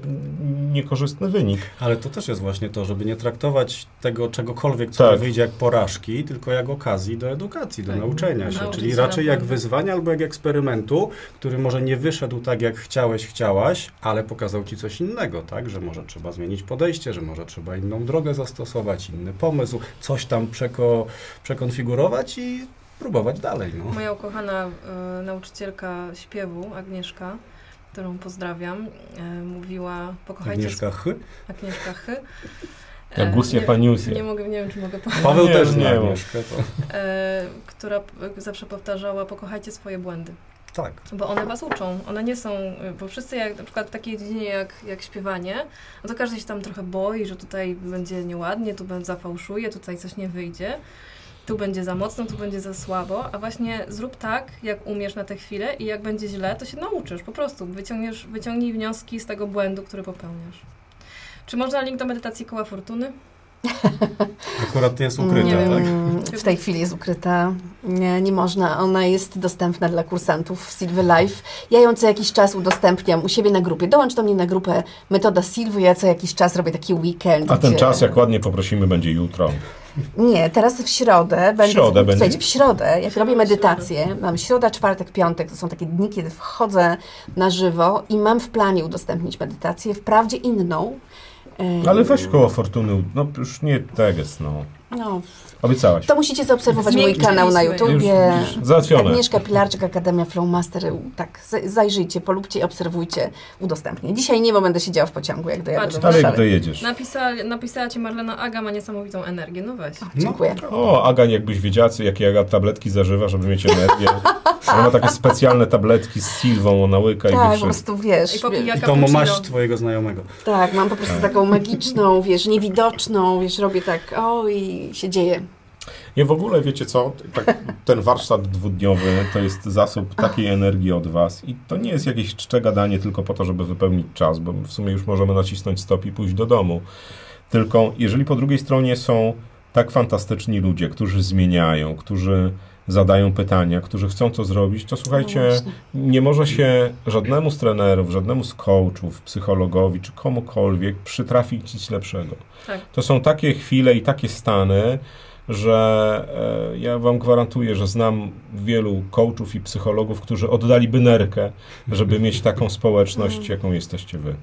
niekorzystny wynik. Ale to też jest właśnie to, żeby nie traktować tego czegokolwiek, co Tak. wyjdzie jak porażki, tylko jak okazji do edukacji, do Tak. nauczenia się. Nauczyć Czyli się raczej jak wyzwania albo jak eksperymentu, który może nie wyszedł tak, jak chciałeś, chciałaś, ale pokazał ci coś innego, tak? Że może trzeba zmienić podejście, że może trzeba inną drogę zastosować, inny pomysł, coś tam przeko, przekonfigurować i próbować dalej. No. Moja ukochana e, nauczycielka śpiewu, Agnieszka, którą pozdrawiam, e, mówiła, pokochajcie... Agnieszka Ch. Agnieszka Chy. Jak E, Gusie nie- Paniusie. Nie mogę, nie wiem, czy mogę powiedzieć. Paweł Nie, też nie. Agnieszkę. E, która zawsze powtarzała, pokochajcie swoje błędy. Tak. Bo one was uczą. One nie są, bo wszyscy jak na przykład w takiej dziedzinie jak, jak śpiewanie, no to każdy się tam trochę boi, że tutaj będzie nieładnie, tu będzie zafałszuje, tutaj coś nie wyjdzie. Tu będzie za mocno, tu będzie za słabo, a właśnie zrób tak, jak umiesz na tę chwilę i jak będzie źle, to się nauczysz, po prostu wyciągniesz, wyciągnij wnioski z tego błędu, który popełniasz. Czy można link do medytacji koła fortuny? Akurat nie jest ukryta, Nie wiem. tak? Mm, W tej chwili jest ukryta. Nie, nie można. Ona jest dostępna dla kursantów w Silver Life. Ja ją co jakiś czas udostępniam u siebie na grupie. Dołącz do mnie na grupę Metoda Silwy. Ja co jakiś czas robię taki weekend. A ten gdzie- czas, jak ładnie poprosimy, będzie jutro. Nie, teraz w środę. Będę, środę będzie? W środę, jak robię medytację, mam środa, czwartek, piątek, to są takie dni, kiedy wchodzę na żywo i mam w planie udostępnić medytację, wprawdzie inną. Ale weź koło fortuny, no już nie teges, no. No, Obiecałaś. to musicie zaobserwować mój kanał na Już YouTubie. załatwione. Agnieszka Pilarczyk, Akademia Flowmaster. Tak, zajrzyjcie, polubcie i obserwujcie. Udostępnię. Dzisiaj nie, bo będę siedziała w pociągu, jak dojadę Patrz, do Ale Warszawy. dojedziesz. Napisała, napisała ci Marlena Aga, ma niesamowitą energię, no weź. Dziękuję. O, Aga, jakbyś wiedziała, co- jakie Aga tabletki zażywa, żeby mieć energię. Ona ma takie specjalne tabletki z silwą, ona łyka i Tak, po prostu wiesz. I I to masz twojego znajomego. Tak, mam po prostu Tak. taką magiczną, wiesz, niewidoczną, wiesz, robię tak, o i się dzieje. Nie, w ogóle wiecie co, tak, ten warsztat dwudniowy to jest zasób takiej energii od was i to nie jest jakieś czcze gadanie tylko po to, żeby wypełnić czas, bo w sumie już możemy nacisnąć stop i pójść do domu. Tylko jeżeli po drugiej stronie są tak fantastyczni ludzie, którzy zmieniają, którzy zadają pytania, którzy chcą to zrobić, to słuchajcie, No nie może się żadnemu z trenerów, żadnemu z coachów, psychologowi czy komukolwiek przytrafić nic lepszego. Tak. To są takie chwile i takie stany, że e, ja wam gwarantuję, że znam wielu coachów i psychologów, którzy oddaliby nerkę, żeby mieć taką społeczność, jaką jesteście wy.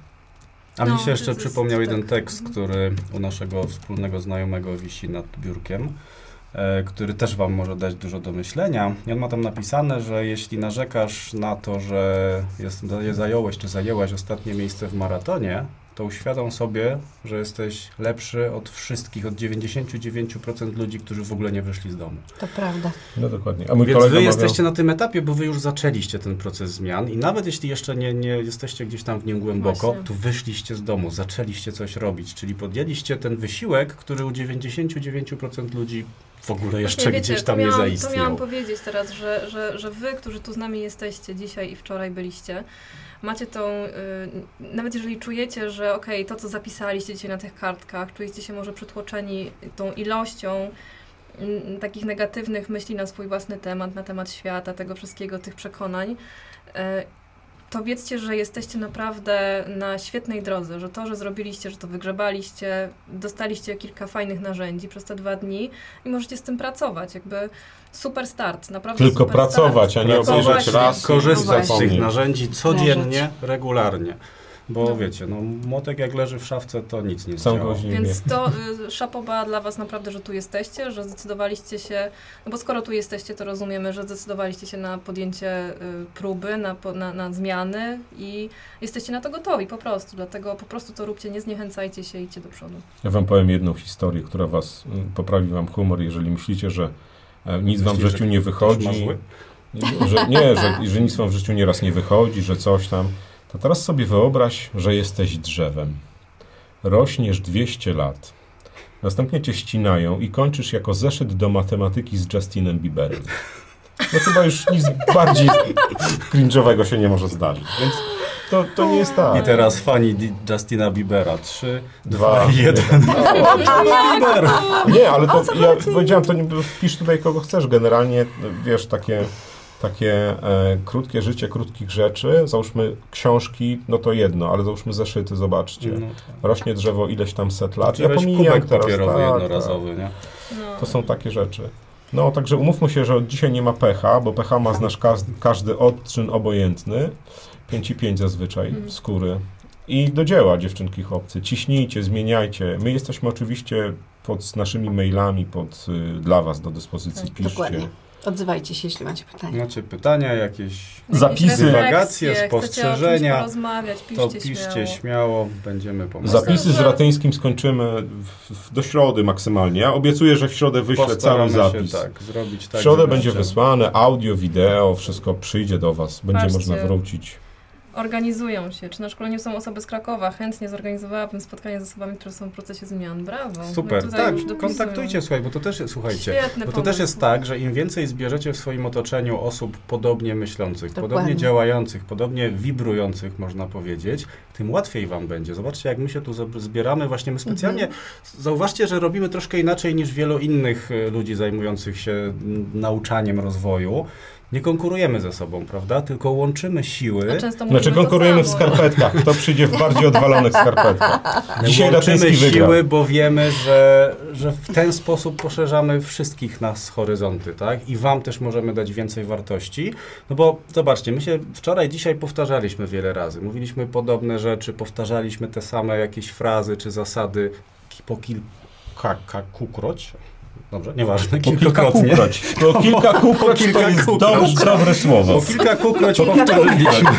A mi No, się jeszcze przypomniał jeden tak. tekst, który u naszego wspólnego znajomego wisi nad biurkiem, e, który też Wam może dać dużo do myślenia. I on ma tam napisane, że jeśli narzekasz na to, że jest, zająłeś czy zajęłaś ostatnie miejsce w maratonie, to uświadom sobie, że jesteś lepszy od wszystkich, od 99% ludzi, którzy w ogóle nie wyszli z domu. To prawda. No dokładnie. A mój Więc kolega wy mawiał- jesteście na tym etapie, bo wy już zaczęliście ten proces zmian i nawet jeśli jeszcze nie, nie jesteście gdzieś tam w nim głęboko, Właśnie. to wyszliście z domu, zaczęliście coś robić, czyli podjęliście ten wysiłek, który u 99% ludzi w ogóle jeszcze Właśnie, wiecie, gdzieś tam to miałam, nie To zaistniał. miałam powiedzieć teraz, że, że, że wy, którzy tu z nami jesteście dzisiaj i wczoraj byliście, macie tą, y, nawet jeżeli czujecie, że okej, to co zapisaliście dzisiaj na tych kartkach, czujecie się może przytłoczeni tą ilością mm, takich negatywnych myśli na swój własny temat, na temat świata, tego wszystkiego, tych przekonań, y, to wiedzcie, że jesteście naprawdę na świetnej drodze, że to, że zrobiliście, że to wygrzebaliście, dostaliście kilka fajnych narzędzi przez te dwa dni i możecie z tym pracować. Jakby super start, naprawdę Tylko super pracować, a nie obejrzeć raz Korzystać z tych narzędzi codziennie, regularnie. Bo No. wiecie, no młotek jak leży w szafce, to nic nie nie Więc to y, szapoba dla Was naprawdę, że tu jesteście, że zdecydowaliście się, no bo skoro tu jesteście, to rozumiemy, że zdecydowaliście się na podjęcie y, próby, na, na, na zmiany i jesteście na to gotowi po prostu. Dlatego po prostu to róbcie, nie zniechęcajcie się, idźcie do przodu. Ja wam powiem jedną historię, która was mm, poprawi wam humor, jeżeli myślicie, że e, nic wam w życiu nie wychodzi. Że, nie, że, że nic wam w życiu nieraz nie wychodzi, że coś tam. To teraz sobie wyobraź, że jesteś drzewem. Rośniesz 200 lat. Następnie cię ścinają i kończysz jako zeszyt do matematyki z Justinem Bieberem. No chyba już nic bardziej cringe'owego się nie może zdarzyć. Więc to, to nie jest I tak. teraz fani Justina Biebera. 3, Dwa, 2, 1. Bieber! Nie, ale to ja powiedziałem, to nie, wpisz tutaj kogo chcesz. Generalnie, wiesz, takie, takie e, krótkie życie krótkich rzeczy, załóżmy książki, no to jedno, ale załóżmy zeszyty, zobaczcie. No, Rośnie drzewo ileś tam set lat. Znaczy Ja pomijam teraz, papierowy tak, jednorazowy, nie? No. To są takie rzeczy. No, także umówmy się, że od dzisiaj nie ma pecha, bo pecha ma znasz każdy, każdy odczyn obojętny. 5 i 5 zazwyczaj Mhm. skóry. I do dzieła, dziewczynki, chłopcy. Ciśnijcie, zmieniajcie. My jesteśmy oczywiście pod naszymi mailami pod, y, dla Was do dyspozycji. Tak, Piszcie. Dokładnie. Odzywajcie się, jeśli macie pytania. Macie pytania, jakieś Zapisy. refleksje, Dywagacje, chcecie o czymś spostrzeżenia, porozmawiać, to piszcie, piszcie śmiało. śmiało, będziemy pomagać. Zapisy z Ratyńskim skończymy w, w, do środy maksymalnie. Ja obiecuję, że w środę wyślę cały Postaramy zapis. się tak zrobić tak. w środę będzie wysłane, audio, wideo, wszystko przyjdzie do Was. Będzie Patrzcie. można wrócić. Organizują się. Czy na szkoleniu są osoby z Krakowa? Chętnie zorganizowałabym spotkanie z osobami, które są w procesie zmian. Brawo. Super, No tak, kontaktujcie, słuchaj, bo to też jest, słuchajcie, Świetny bo to też pomysł. jest tak, że im więcej zbierzecie w swoim otoczeniu osób podobnie myślących, Dokładnie. podobnie działających, podobnie wibrujących, można powiedzieć, tym łatwiej wam będzie. Zobaczcie, jak my się tu zbieramy, właśnie my specjalnie, Mhm. zauważcie, że robimy troszkę inaczej niż wielu innych e, ludzi zajmujących się nauczaniem rozwoju. Nie konkurujemy ze sobą, prawda? Tylko łączymy siły. A często Znaczy konkurujemy w skarpetkach. Kto przyjdzie w bardziej odwalonych skarpetkach? Dzisiaj Łączymy Ratyński wygra. siły, bo wiemy, że, że w ten sposób poszerzamy wszystkich nas horyzonty, tak? I wam też możemy dać więcej wartości. No bo zobaczcie, my się wczoraj, dzisiaj powtarzaliśmy wiele razy. Mówiliśmy podobne rzeczy, powtarzaliśmy te same jakieś frazy czy zasady po kilkakukroć. Dobrze, nieważne, Po kilka kilkakrotnie. kukroć. Po kilka kukroć to jest kukroć. dobre, dobre słowo. Po kilka powtórzyliśmy.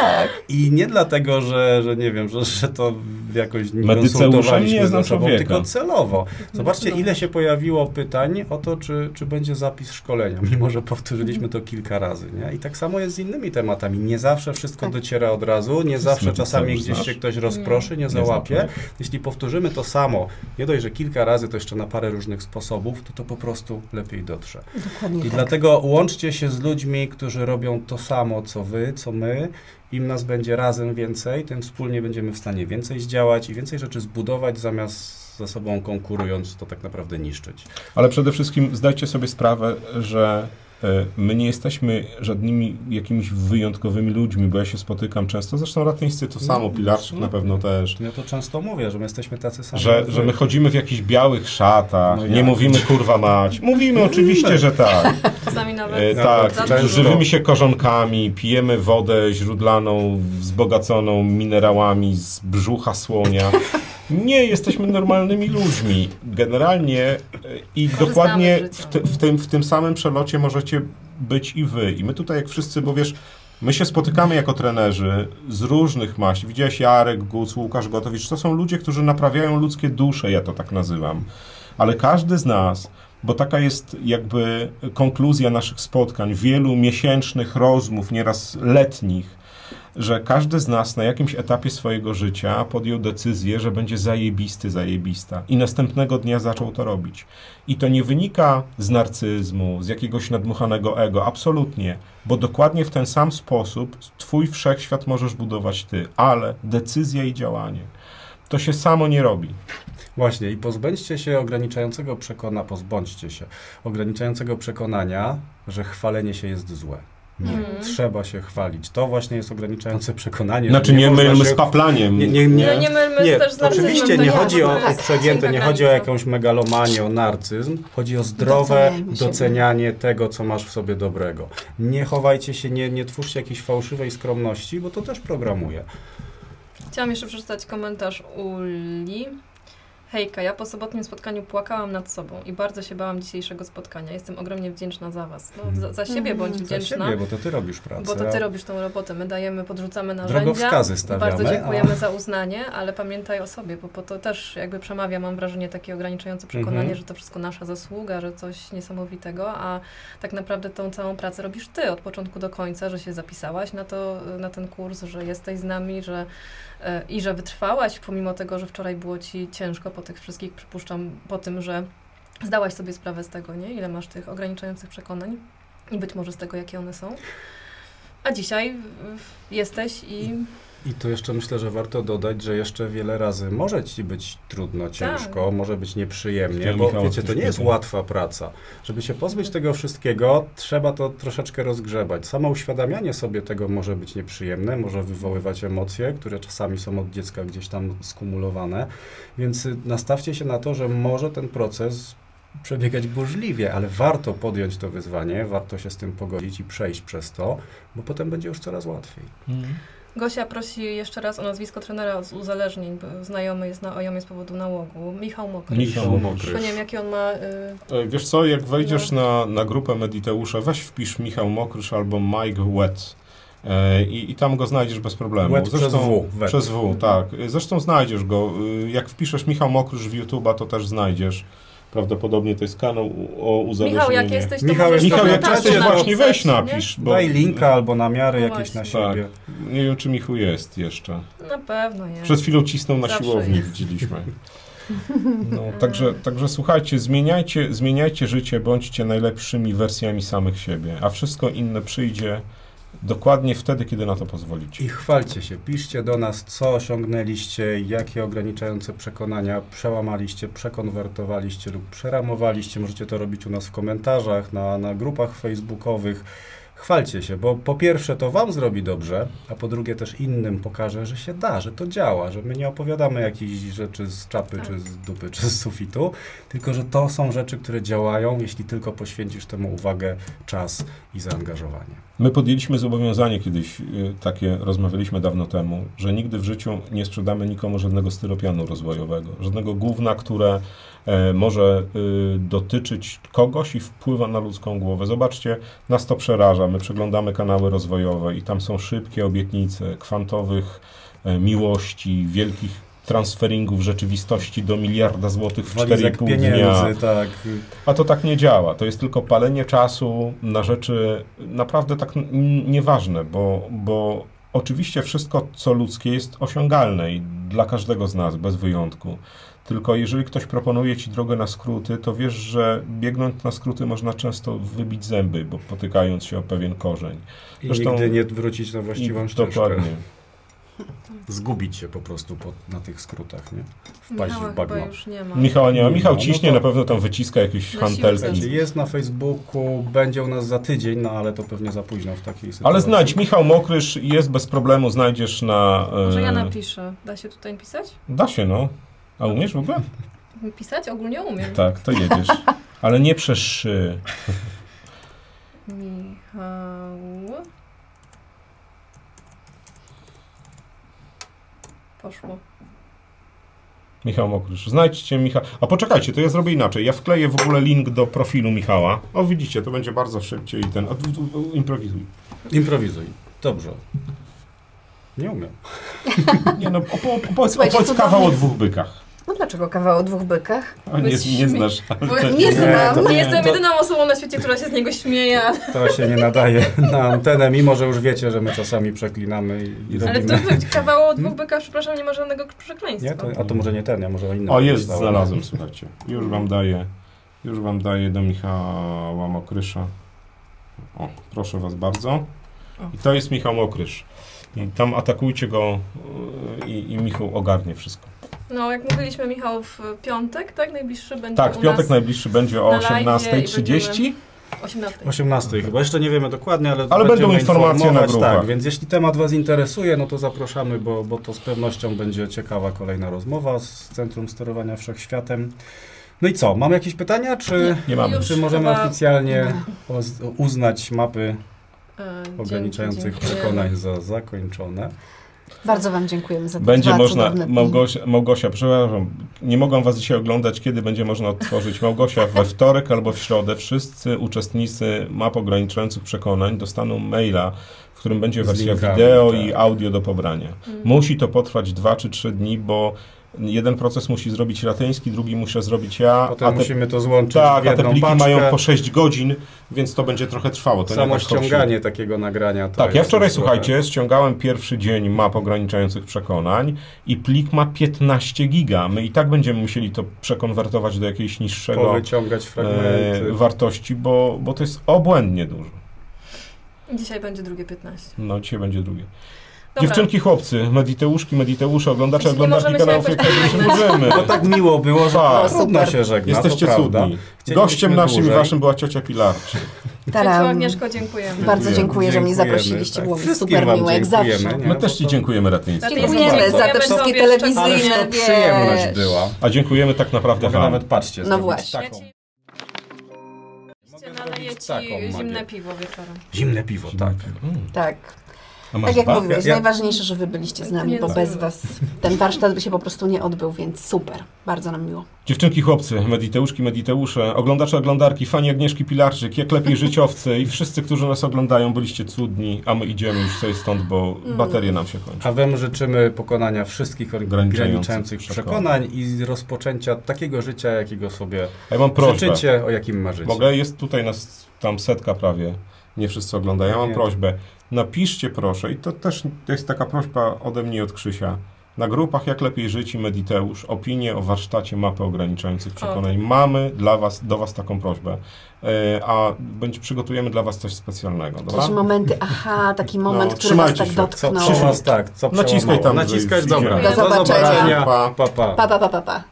Tak. I nie dlatego, że, że nie wiem, że, że to jakoś nie konsultowaliśmy ze sobą, człowieka. tylko celowo. Zobaczcie, ile się pojawiło pytań o to, czy, czy będzie zapis szkolenia, mimo że powtórzyliśmy to kilka razy. Nie? I tak samo jest z innymi tematami. Nie zawsze wszystko Tak. dociera od razu, nie zawsze czasami gdzieś znasz? się ktoś rozproszy, nie załapie. Jeśli powtórzymy to samo, nie dość, że kilka razy, to jeszcze na parę różnych sposobów, to to po prostu lepiej dotrze. Dokładnie I tak. dlatego łączcie się z ludźmi, którzy robią to samo, co wy, co my. Im nas będzie razem więcej, tym wspólnie będziemy w stanie więcej zdziałać i więcej rzeczy zbudować, zamiast ze sobą konkurując, to tak naprawdę niszczyć. Ale przede wszystkim zdajcie sobie sprawę, że my nie jesteśmy żadnymi jakimiś wyjątkowymi ludźmi, bo ja się spotykam często, zresztą ratyńscy to samo, No, Pilarczyk no. na pewno też, Ja to często mówię, że my jesteśmy tacy sami. że, że my chodzimy w jakichś białych szatach, No nie jak? mówimy kurwa mać. Mówimy oczywiście, że tak. Czasami nawet. E, No, tak, dużo. żywymi się korzonkami, pijemy wodę źródlaną, wzbogaconą minerałami z brzucha słonia. Nie jesteśmy normalnymi ludźmi. Generalnie e, i Korzystamy dokładnie w, w, tym, w tym samym przelocie możecie być i wy. I my tutaj jak wszyscy, bo wiesz, my się spotykamy jako trenerzy z różnych maści. Widziałeś Jarek Guc, Łukasz Gotowicz. To są ludzie, którzy naprawiają ludzkie dusze, ja to tak nazywam. Ale każdy z nas bo taka jest jakby konkluzja naszych spotkań, wielu miesięcznych rozmów, nieraz letnich, że każdy z nas na jakimś etapie swojego życia podjął decyzję, że będzie zajebisty, zajebista i następnego dnia zaczął to robić. I to nie wynika z narcyzmu, z jakiegoś nadmuchanego ego, absolutnie, bo dokładnie w ten sam sposób twój wszechświat możesz budować ty, ale decyzja i działanie. To się samo nie robi. Właśnie i pozbędźcie się ograniczającego przekonania, pozbądźcie się ograniczającego przekonania, że chwalenie się jest złe. Nie, Mhm. trzeba się chwalić. To właśnie jest ograniczające przekonanie. Znaczy nie można mylmy się- z paplaniem. Nie, nie, nie. No nie mylmy Nie, też z narcyzmem. oczywiście nie chodzi o Tak, przegięte, nie chodzi o jakąś megalomanię, o narcyzm. Chodzi o zdrowe docenianie tego, co masz w sobie dobrego. Nie chowajcie się, nie, nie twórzcie jakiejś fałszywej skromności, bo to też programuje. Chciałam jeszcze przeczytać komentarz Uli. Hejka, ja po sobotnim spotkaniu płakałam nad sobą i bardzo się bałam dzisiejszego spotkania. Jestem ogromnie wdzięczna za Was. No, za, za siebie Mhm. bądź Za wdzięczna, siebie, bo to ty robisz pracę. bo to Ty robisz tą robotę. My dajemy, podrzucamy narzędzia. Drogowskazy stawiamy. Bardzo dziękujemy a- za uznanie, ale pamiętaj o sobie, bo, bo to też jakby przemawia, mam wrażenie, takie ograniczające przekonanie, Mhm. że to wszystko nasza zasługa, że coś niesamowitego, a tak naprawdę tą całą pracę robisz ty od początku do końca, że się zapisałaś na, to, na ten kurs, że jesteś z nami, że i że wytrwałaś, pomimo tego, że wczoraj było ci ciężko po tych wszystkich, przypuszczam, po tym, że zdałaś sobie sprawę z tego, nie? Ile masz tych ograniczających przekonań i być może z tego, jakie one są. A dzisiaj jesteś i I tu jeszcze myślę, że warto dodać, że jeszcze wiele razy może ci być trudno, ciężko, może być nieprzyjemnie, bo Michała wiecie, to nie jest łatwa praca. Żeby się pozbyć tego wszystkiego, trzeba to troszeczkę rozgrzebać. Samo uświadamianie sobie tego może być nieprzyjemne, może wywoływać emocje, które czasami są od dziecka gdzieś tam skumulowane, więc y, nastawcie się na to, że może ten proces przebiegać burzliwie, ale warto podjąć to wyzwanie, warto się z tym pogodzić i przejść przez to, bo potem będzie już coraz łatwiej. Mhm. Gosia prosi jeszcze raz o nazwisko trenera z uzależnień, bo znajomy jest na OJOMie z powodu nałogu. Michał Mokry. Michał Mokry. Nie wiem, jaki on ma... Y, E, Wiesz co, jak wejdziesz na, na grupę Mediteusza, weź wpisz Michał Mokrysz albo Mike Wet e, i, i tam go znajdziesz bez problemu. Wet przez W, wet. Przez W, tak. Zresztą znajdziesz go. Y, Jak wpiszesz Michał Mokrysz w YouTube'a, to też znajdziesz. Prawdopodobnie to jest kanał o uzależnieniu. Michał, jak jesteś, to Michał, możesz Michał, jak jesteś, właśnie napisać, weź nie? napisz. Bo, Daj linka albo namiary No jakieś na. Tak. siebie. Nie wiem, czy Michu jest jeszcze. Na pewno nie. Przed chwilą cisnął na Zawsze siłowni, jest. widzieliśmy. No, także, także słuchajcie, zmieniajcie, zmieniajcie życie, bądźcie najlepszymi wersjami samych siebie, a wszystko inne przyjdzie dokładnie wtedy, kiedy na to pozwolicie. I chwalcie się, piszcie do nas, co osiągnęliście, jakie ograniczające przekonania przełamaliście, przekonwertowaliście lub przeramowaliście. Możecie to robić u nas w komentarzach, na, na grupach facebookowych. Chwalcie się, bo po pierwsze to Wam zrobi dobrze, a po drugie też innym pokaże, że się da, że to działa, że my nie opowiadamy jakichś rzeczy z czapy, Tak. czy z dupy, czy z sufitu, tylko że to są rzeczy, które działają, jeśli tylko poświęcisz temu uwagę, czas i zaangażowanie. My podjęliśmy zobowiązanie kiedyś, y, takie rozmawialiśmy dawno temu, że nigdy w życiu nie sprzedamy nikomu żadnego styropianu rozwojowego, żadnego gówna, które może y, dotyczyć kogoś i wpływa na ludzką głowę. Zobaczcie, nas to przeraża. My przeglądamy kanały rozwojowe i tam są szybkie obietnice kwantowych e, miłości, wielkich transferingów rzeczywistości do miliarda złotych w Walizek 4,5 dnia. tak. A to tak nie działa. To jest tylko palenie czasu na rzeczy naprawdę tak nieważne, bo, bo oczywiście wszystko, co ludzkie, jest osiągalne i dla każdego z nas, bez wyjątku. Tylko jeżeli ktoś proponuje ci drogę na skróty, to wiesz, że biegnąc na skróty można często wybić zęby, bo potykając się o pewien korzeń. I Zresztą- nigdy nie wrócić na właściwą I ścieżkę. dokładnie. Zgubić się po prostu po, na tych skrótach, nie? Wpaść Michała w bagno. chyba już nie ma. Michała nie ma. Michał No, no ciśnie, to- na pewno tam wyciska jakieś Na hantelki. siłce. Znaczy, Jest na Facebooku, będzie u nas za tydzień, no ale to pewnie za późno w takiej sytuacji. Ale znajdź, Michał Mokrysz jest bez problemu, znajdziesz na... e, Może ja napiszę. Da się tutaj pisać? Da się, no. A umiesz w ogóle? Pisać? Ogólnie umiem. Tak, to jedziesz. Ale nie przez. Michał. Poszło. Michał Mokrysz. Znajdźcie Michał. A poczekajcie, to ja zrobię inaczej. Ja wkleję w ogóle link do profilu Michała. O, widzicie, to będzie bardzo szybciej i ten. A, tu- tu- tu- improwizuj. Improwizuj. Dobrze. Nie umiem. Nie no, opowiedz, opowiedz kawał o dwóch bykach. No dlaczego kawał o dwóch bykach? A, nie, nie znasz. Bo ale nie znam. to- Nie jestem to- jedyną osobą na świecie, która się z niego śmieje, ale, To się nie nadaje na antenę, mimo że już wiecie, że my czasami przeklinamy i, i ale robimy... to to kawał o dwóch bykach, przepraszam, nie ma żadnego przekleństwa. Nie? To, a to może nie ten, ja może o innym. O, jest, znalazłem, słuchajcie. Już wam daję. Już wam daję do Michała Mokrysza. O, proszę was bardzo. I to jest Michał Mokrysz. I tam atakujcie go yy, i, i Michał ogarnie wszystko. No, jak mówiliśmy, Michał, w piątek, tak? Najbliższy będzie Tak, w piątek nas. najbliższy będzie o na live'ie i 18.30. 18. 18 chyba, jeszcze nie wiemy dokładnie, ale, Ale będą będziemy informacje na informować, grupach. Tak, więc jeśli temat Was interesuje, no to zapraszamy, bo, bo to z pewnością będzie ciekawa kolejna rozmowa z Centrum Sterowania Wszechświatem. No i co, mamy jakieś pytania, czy, Nie mamy. Już czy możemy chyba- oficjalnie oz- uznać mapy E, dzięki, ograniczających dziękuję. przekonań za zakończone? Bardzo Wam dziękujemy za te Będzie dwa można. Małgosia, Małgosia, przepraszam, nie mogłam Was dzisiaj oglądać, kiedy będzie można otworzyć. Małgosia, we wtorek albo w środę wszyscy uczestnicy map ograniczających przekonań dostaną maila, w którym będzie wersja linkami, wideo tak. i audio do pobrania. Mm. Musi to potrwać dwa czy trzy dni, bo jeden proces musi zrobić Ratyński, drugi muszę zrobić ja, Potem a te, musimy to złączyć w tak, a te pliki paczkę. mają po 6 godzin, więc to będzie trochę trwało. To Samo tak ściąganie takiego nagrania. to Tak, ja wczoraj, słuchajcie, ściągałem pierwszy dzień map ograniczających przekonań i plik ma 15 giga. My i tak będziemy musieli to przekonwertować do jakiejś niższego e, wartości, bo, bo to jest obłędnie dużo. Dzisiaj będzie drugie 15. No, dzisiaj będzie drugie. Dobra. Dziewczynki, chłopcy, mediteuszki, mediteusze, oglądacze, Jeśli nie oglądarki możemy się kanałów, jakoś jak tak nie możemy. No tak miło było, że Tak. trudno Super. się żegna, Jesteście to prawda. cudni. Chcielibyśmy Gościem naszym i dłużej. waszym była ciocia Pilarczyk. Taram. Księciu Agnieszko, dziękujemy. Bardzo Dziękujemy. dziękuję, że mnie Dziękujemy, zaprosiliście. tak. Było mi Wszystkim super wam miło, jak dziękujemy, zawsze. nie? My też Ci to- dziękujemy, Ratyński. Dziękujemy za te Dziękujemy wszystkie tobie, telewizyjne, Ależ to wiesz. przyjemność była. A dziękujemy tak naprawdę Mogę wam. nawet patrzcie. No zrobić właśnie. Ja Taką. ci Mogę naleję zrobić ci taką zimne piwo wieczorem. Zimne piwo, tak. Mm. Tak. A masz Tak jak dwa? mówiłeś, Ja- najważniejsze, że wy byliście z nami, bo to- bez was ten warsztat by się po prostu nie odbył, więc super. Bardzo nam miło. Dziewczynki, chłopcy, mediteuszki, mediteusze, oglądacze, oglądarki, fani Agnieszki Pilarczyk, jak lepiej życiowcy i wszyscy, którzy nas oglądają, byliście cudni, a my idziemy już sobie stąd, bo Mm. baterie nam się kończą. A Wam życzymy pokonania wszystkich Ograniczających przekonań i rozpoczęcia takiego życia, jakiego sobie A ja mam prośbę. życzycie, o jakim marzycie. Mogę? Jest tutaj nas tam setka prawie. Nie wszyscy oglądają. Ja mam prośbę. Napiszcie proszę, i to też jest taka prośba ode mnie i od Krzysia. Na grupach Jak Lepiej Żyć i Mediteusz opinie o warsztacie mapy ograniczających przekonań. Mamy dla was, do Was taką prośbę. E, a będzie, przygotujemy dla Was coś specjalnego. Dobra? Jakieś momenty, aha, taki moment, No, który was trzymajcie tak się. Co dotknął. przy was tak, co Naciskaj tam, Naciskać, dobra. Do Do zobaczenia. zobaczenia. Pa, pa. Pa, pa, pa, pa, pa.